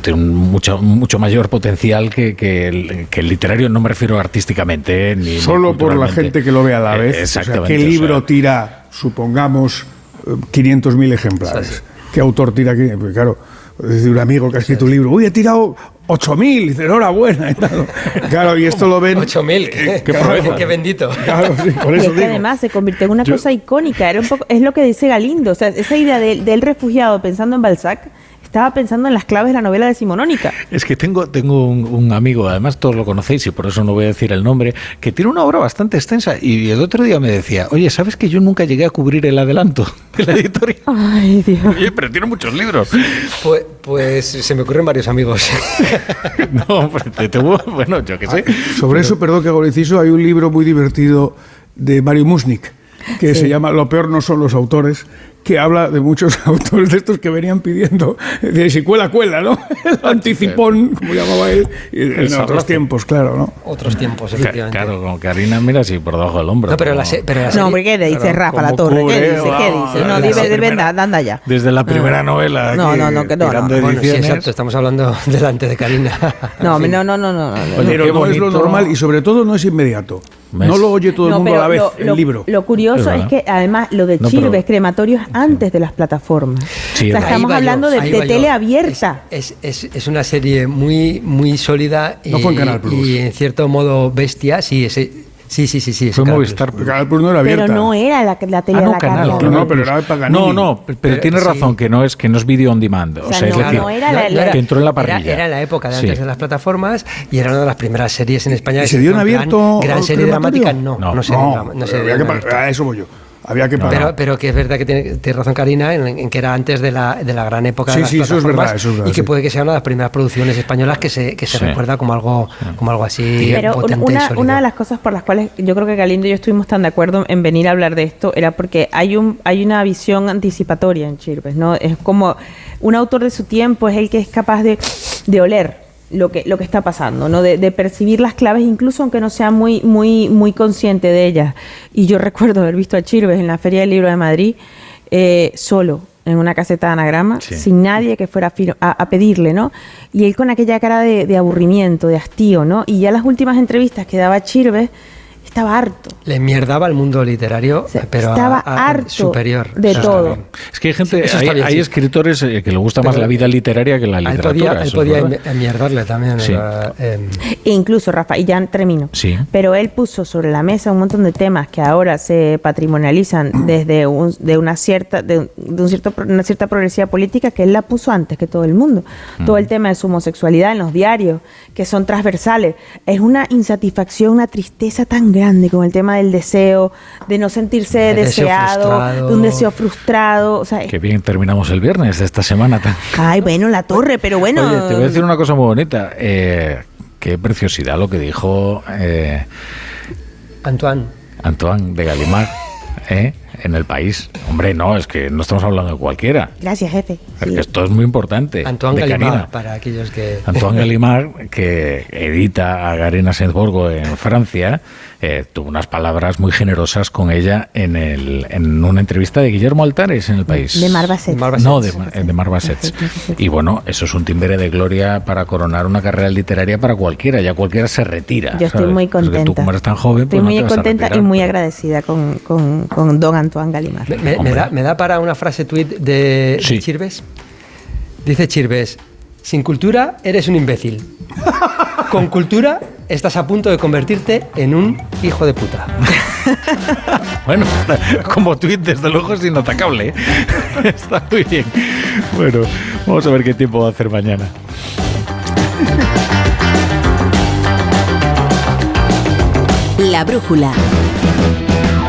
tiene un mucho, mucho mayor potencial que, el, literario, no me refiero artísticamente. Ni, Solo por la gente que lo ve a la vez. ¿Qué libro tira, supongamos, 500.000 ejemplares? ¿Qué autor tira aquí? Porque claro de un amigo que ha escrito un libro, uy, he tirado 8.000, dice, enhorabuena. Claro, y esto lo ven... 8.000, qué, qué, bendito. Claro, por eso y además se convirtió en una cosa icónica, era un poco, es lo que dice Galindo, o sea, esa idea del refugiado pensando en Balzac estaba pensando en las claves de la novela de Simonónica. Es que tengo, tengo un, amigo, además todos lo conocéis y por eso no voy a decir el nombre, que tiene una obra bastante extensa y el otro día me decía, oye, ¿sabes que yo nunca llegué a cubrir el adelanto de la editorial? Ay, Dios. Oye, pero tiene muchos libros. Pues, pues se me ocurren varios amigos. no, pues te, bueno, yo qué sé. Sobre eso, perdón que hago hay un libro muy divertido de Mario Musnik que se llama Lo peor no son los autores, que habla de muchos autores de estos que venían pidiendo, de si cuela, cuela, ¿no? El anticipón, como llamaba él, en otros tiempos, claro, ¿no? Otros tiempos, efectivamente. Claro, como Karina mira así por debajo del hombro. No, pero la, pero No, hombre, ¿qué dice Rafa La Torre? ¿Qué dice? ¿Qué dice? No, dime, de verdad, anda ya. Desde la primera ah. novela. No, no, no, que no. no. Bueno, sí, exacto, estamos hablando delante de Karina. No, no, no, no, no. Pero no es lo normal y sobre todo no es inmediato. No lo oye todo el mundo a la vez, el libro. Lo curioso es, que además lo de Chirves, crematorios antes de las plataformas. o sea, estamos hablando de, tele abierta. Es, es, es, una serie muy, muy sólida y, y en cierto modo bestia, sí, ese, Sí, sí, sí, sí. Fue Movistar. Canal Plus no era abierta. Pero no era la, la tele ah, no, la canal, no, no, pero era Paganini. No, no, pero, pero tiene razón que no es que no es video on demand. O sea, es decir, no era la, era, que entró en la parrilla. Era, era la época de antes de las plataformas y era una de las primeras series en España. ¿Y se dio en abierto? Gran, gran serie dramática, no. No, no, se, no, no, se dio. A eso voy yo. Había que Pero, pero que es verdad que tiene, tiene razón Karina en, que era antes de la, de la gran época de las sí, eso es verdad, eso es verdad, y que puede que sea una de las primeras producciones españolas que se, que se recuerda como algo, como algo así. Pero una, una, de las cosas por las cuales yo creo que Galindo y yo estuvimos tan de acuerdo en venir a hablar de esto era porque hay un hay una visión anticipatoria en Chirves, ¿no? Es como un autor de su tiempo es el que es capaz de, de oler lo que, lo que está pasando, ¿no? De, percibir las claves, incluso aunque no sea muy, muy, muy consciente de ellas. Y yo recuerdo haber visto a Chirves en la Feria del Libro de Madrid, eh, solo, en una caseta de anagrama, sin nadie que fuera a, pedirle, ¿no? Y él con aquella cara de, de, aburrimiento, de hastío, ¿no? Y ya las últimas entrevistas que daba Chirves estaba harto. Le mierdaba al mundo literario, pero estaba harto superior. De todo. Es que hay gente, hay, escritores eh, que le gusta más la vida literaria que la literatura. Él podía, mierdarle también. Em, e incluso, Rafa, y ya termino. Sí. Pero él puso sobre la mesa un montón de temas que ahora se patrimonializan desde un, de una cierta, de, un cierto, una cierta progresiva política que él la puso antes que todo el mundo. Todo el tema de su homosexualidad en los diarios, que son transversales. Es una insatisfacción, una tristeza tan grande grande con el tema del deseo, de no sentirse deseado, de un deseo frustrado. O sea, Qué bien terminamos el viernes de esta semana. Tan... Ay, bueno, la torre, pero bueno. Oye, te voy a decir una cosa muy bonita. Eh, qué preciosidad lo que dijo eh, Antoine. Antoine de Galimar. ¿eh? en el país. Hombre, no, es que no estamos hablando de cualquiera. Gracias, jefe. esto es muy importante. Antoine Gallimard, para aquellos que... Antoine Gallimard, que edita a Garena Sensborgo en Francia, eh, tuvo unas palabras muy generosas con ella en, el, en una entrevista de Guillermo Altares en el país. De Marbaset. No, de, de Marbaset. Y bueno, eso es un timbre de gloria para coronar una carrera literaria para cualquiera. Ya cualquiera se retira. Yo estoy muy contenta. tú como eres tan joven, Estoy pues muy no te vas a contenta y muy agradecida con, con, con don Antoine Gallimard. Me, me da, me da para una frase tweet de, de Chirves. Dice Chirves, sin cultura eres un imbécil. Con cultura estás a punto de convertirte en un hijo de puta. Bueno, como tuit desde luego es inatacable. ¿eh? Está muy bien. Bueno, vamos a ver qué tiempo va a hacer mañana. La brújula.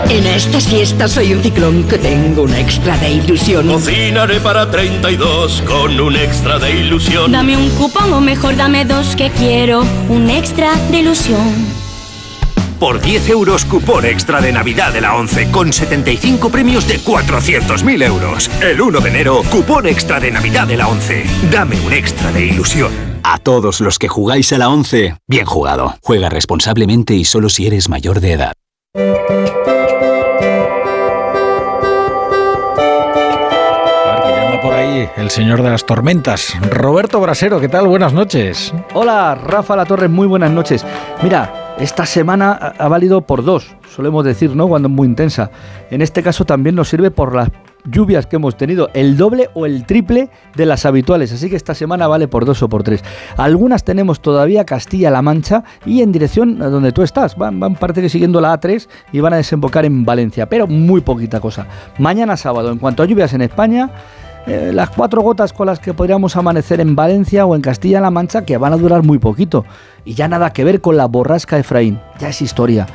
En estas fiestas soy un ciclón que tengo un extra de ilusión. Cocinaré para 32 con un extra de ilusión. Dame un cupón o mejor dame dos que quiero un extra de ilusión. Por 10 euros cupón extra de Navidad de la 11 con 75 premios de 400.000 euros. El 1 de enero, cupón extra de Navidad de la 11. Dame un extra de ilusión. A todos los que jugáis a la 11, bien jugado. Juega responsablemente y solo si eres mayor de edad. El señor de las tormentas, Roberto Brasero, ¿qué tal? Buenas noches. Hola, Rafa La Torre, muy buenas noches. Mira, esta semana ha valido por dos, solemos decir, ¿no? Cuando es muy intensa. En este caso también nos sirve por las lluvias que hemos tenido, el doble o el triple de las habituales, así que esta semana vale por dos o por tres. Algunas tenemos todavía Castilla-La Mancha y en dirección a donde tú estás, van, van parte que siguiendo la A3 y van a desembocar en Valencia, pero muy poquita cosa. Mañana sábado, en cuanto a lluvias en España, eh, las cuatro gotas con las que podríamos amanecer en Valencia o en Castilla-La Mancha, que van a durar muy poquito. Y ya nada que ver con la borrasca Efraín, ya es historia.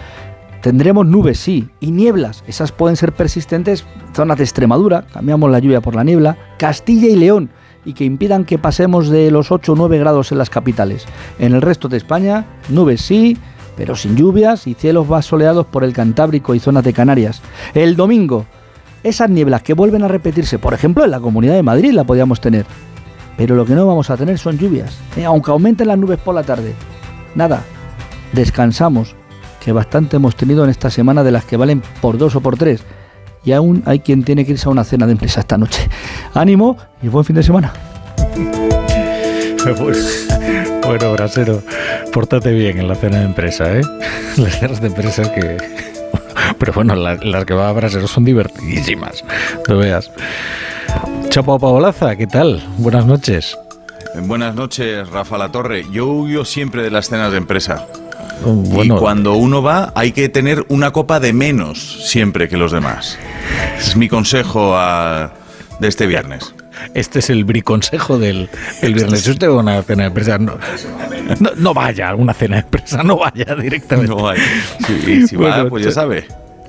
Tendremos nubes, sí, y nieblas. Esas pueden ser persistentes zonas de Extremadura, cambiamos la lluvia por la niebla, Castilla y León, y que impidan que pasemos de los 8 o 9 grados en las capitales. En el resto de España, nubes sí, pero sin lluvias y cielos más por el Cantábrico y zonas de Canarias. El domingo, esas nieblas que vuelven a repetirse, por ejemplo, en la Comunidad de Madrid la podíamos tener. Pero lo que no vamos a tener son lluvias, ¿eh? aunque aumenten las nubes por la tarde. Nada, descansamos, que bastante hemos tenido en esta semana de las que valen por dos o por tres. Y aún hay quien tiene que irse a una cena de empresa esta noche. Ánimo y buen fin de semana. Bueno, Brasero, pórtate bien en la cena de empresa, ¿eh? Las cenas de empresas que... Pero bueno, las, las que va a Brasero son divertidísimas, no veas. Chapo Paolaza, ¿qué tal? Buenas noches. Buenas noches, Rafa La Torre. Yo huyo siempre de las cenas de empresa. bueno. y cuando uno va, hay que tener una copa de menos siempre que los demás. Es mi consejo a- de este viernes. Este es el briconsejo del, del viernes. Si usted va a una cena de empresa, no, no, no vaya a una cena de empresa, no vaya directamente. No vaya. Sí, si va, pues ya sabe.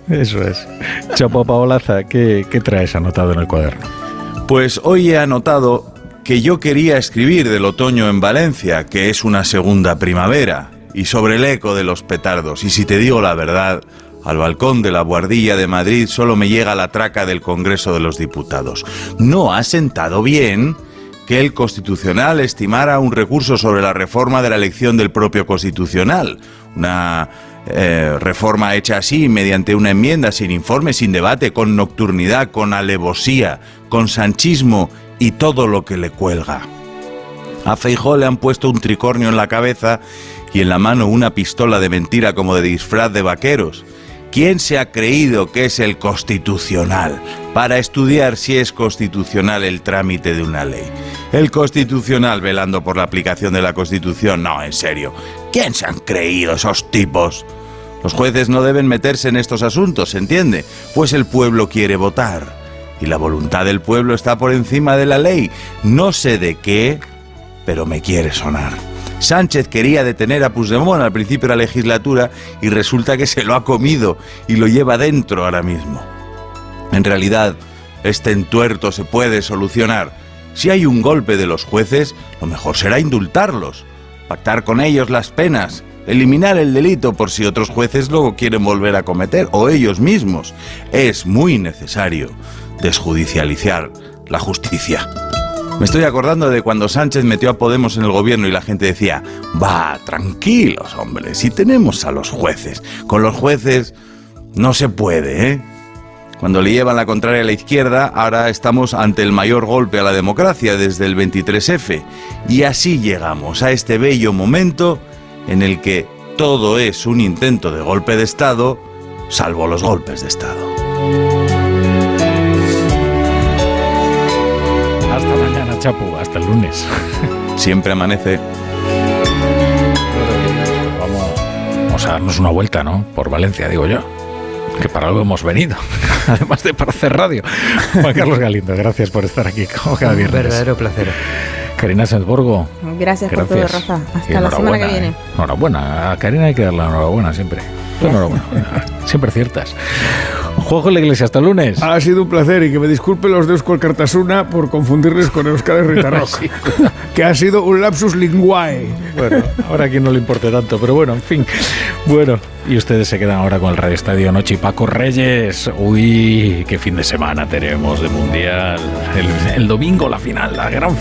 Eso es. Chapo Paolaza, ¿qué, ¿qué traes anotado en el cuaderno? Pues hoy he anotado que yo quería escribir del otoño en Valencia, que es una segunda primavera, y sobre el eco de los petardos. Y si te digo la verdad, al balcón de la Guardilla de Madrid solo me llega la traca del Congreso de los Diputados. No ha sentado bien que el Constitucional estimara un recurso sobre la reforma de la elección del propio Constitucional. Una eh, reforma hecha así, mediante una enmienda, sin informe, sin debate, con nocturnidad, con alevosía, con sanchismo y todo lo que le cuelga. A Feijó le han puesto un tricornio en la cabeza y en la mano una pistola de mentira como de disfraz de vaqueros. ¿Quién se ha creído que es el constitucional para estudiar si es constitucional el trámite de una ley? El constitucional velando por la aplicación de la constitución. No, en serio. ¿Quién se han creído esos tipos? Los jueces no deben meterse en estos asuntos, ¿se entiende? Pues el pueblo quiere votar. Y la voluntad del pueblo está por encima de la ley. No sé de qué, pero me quiere sonar. Sánchez quería detener a Puigdemont al principio de la legislatura y resulta que se lo ha comido y lo lleva dentro ahora mismo. En realidad, este entuerto se puede solucionar. Si hay un golpe de los jueces, lo mejor será indultarlos, pactar con ellos las penas, eliminar el delito por si otros jueces lo quieren volver a cometer o ellos mismos. Es muy necesario desjudicializar la justicia. Me estoy acordando de cuando Sánchez metió a Podemos en el gobierno y la gente decía, va, tranquilos, hombre, si tenemos a los jueces. Con los jueces no se puede, ¿eh? Cuando le llevan la contraria a la izquierda, ahora estamos ante el mayor golpe a la democracia desde el 23F. Y así llegamos a este bello momento en el que todo es un intento de golpe de Estado, salvo los golpes de Estado. Chapu, hasta el lunes. Siempre amanece. Vamos, vamos a darnos una vuelta, ¿no? Por Valencia, digo yo. Que para algo hemos venido, además de para hacer radio. Juan Carlos Galindo, gracias por estar aquí como cada Un verdadero placer. Karina Sensborgo. Gracias, por todo, Gracias. Rafa. Hasta la semana que viene. ¿eh? Enhorabuena. A Karina hay que darle la enhorabuena siempre. Enhorabuena. siempre ciertas. Juego la iglesia, hasta el lunes. Ha sido un placer y que me disculpen los de Euskal Cartasuna por confundirles con Euskal Ritarrock. Sí. que ha sido un lapsus linguae. Bueno, ahora a quien no le importe tanto, pero bueno, en fin. Bueno, y ustedes se quedan ahora con el Radio Estadio Noche y Paco Reyes. Uy, qué fin de semana tenemos de Mundial. El, el domingo la final, la gran final.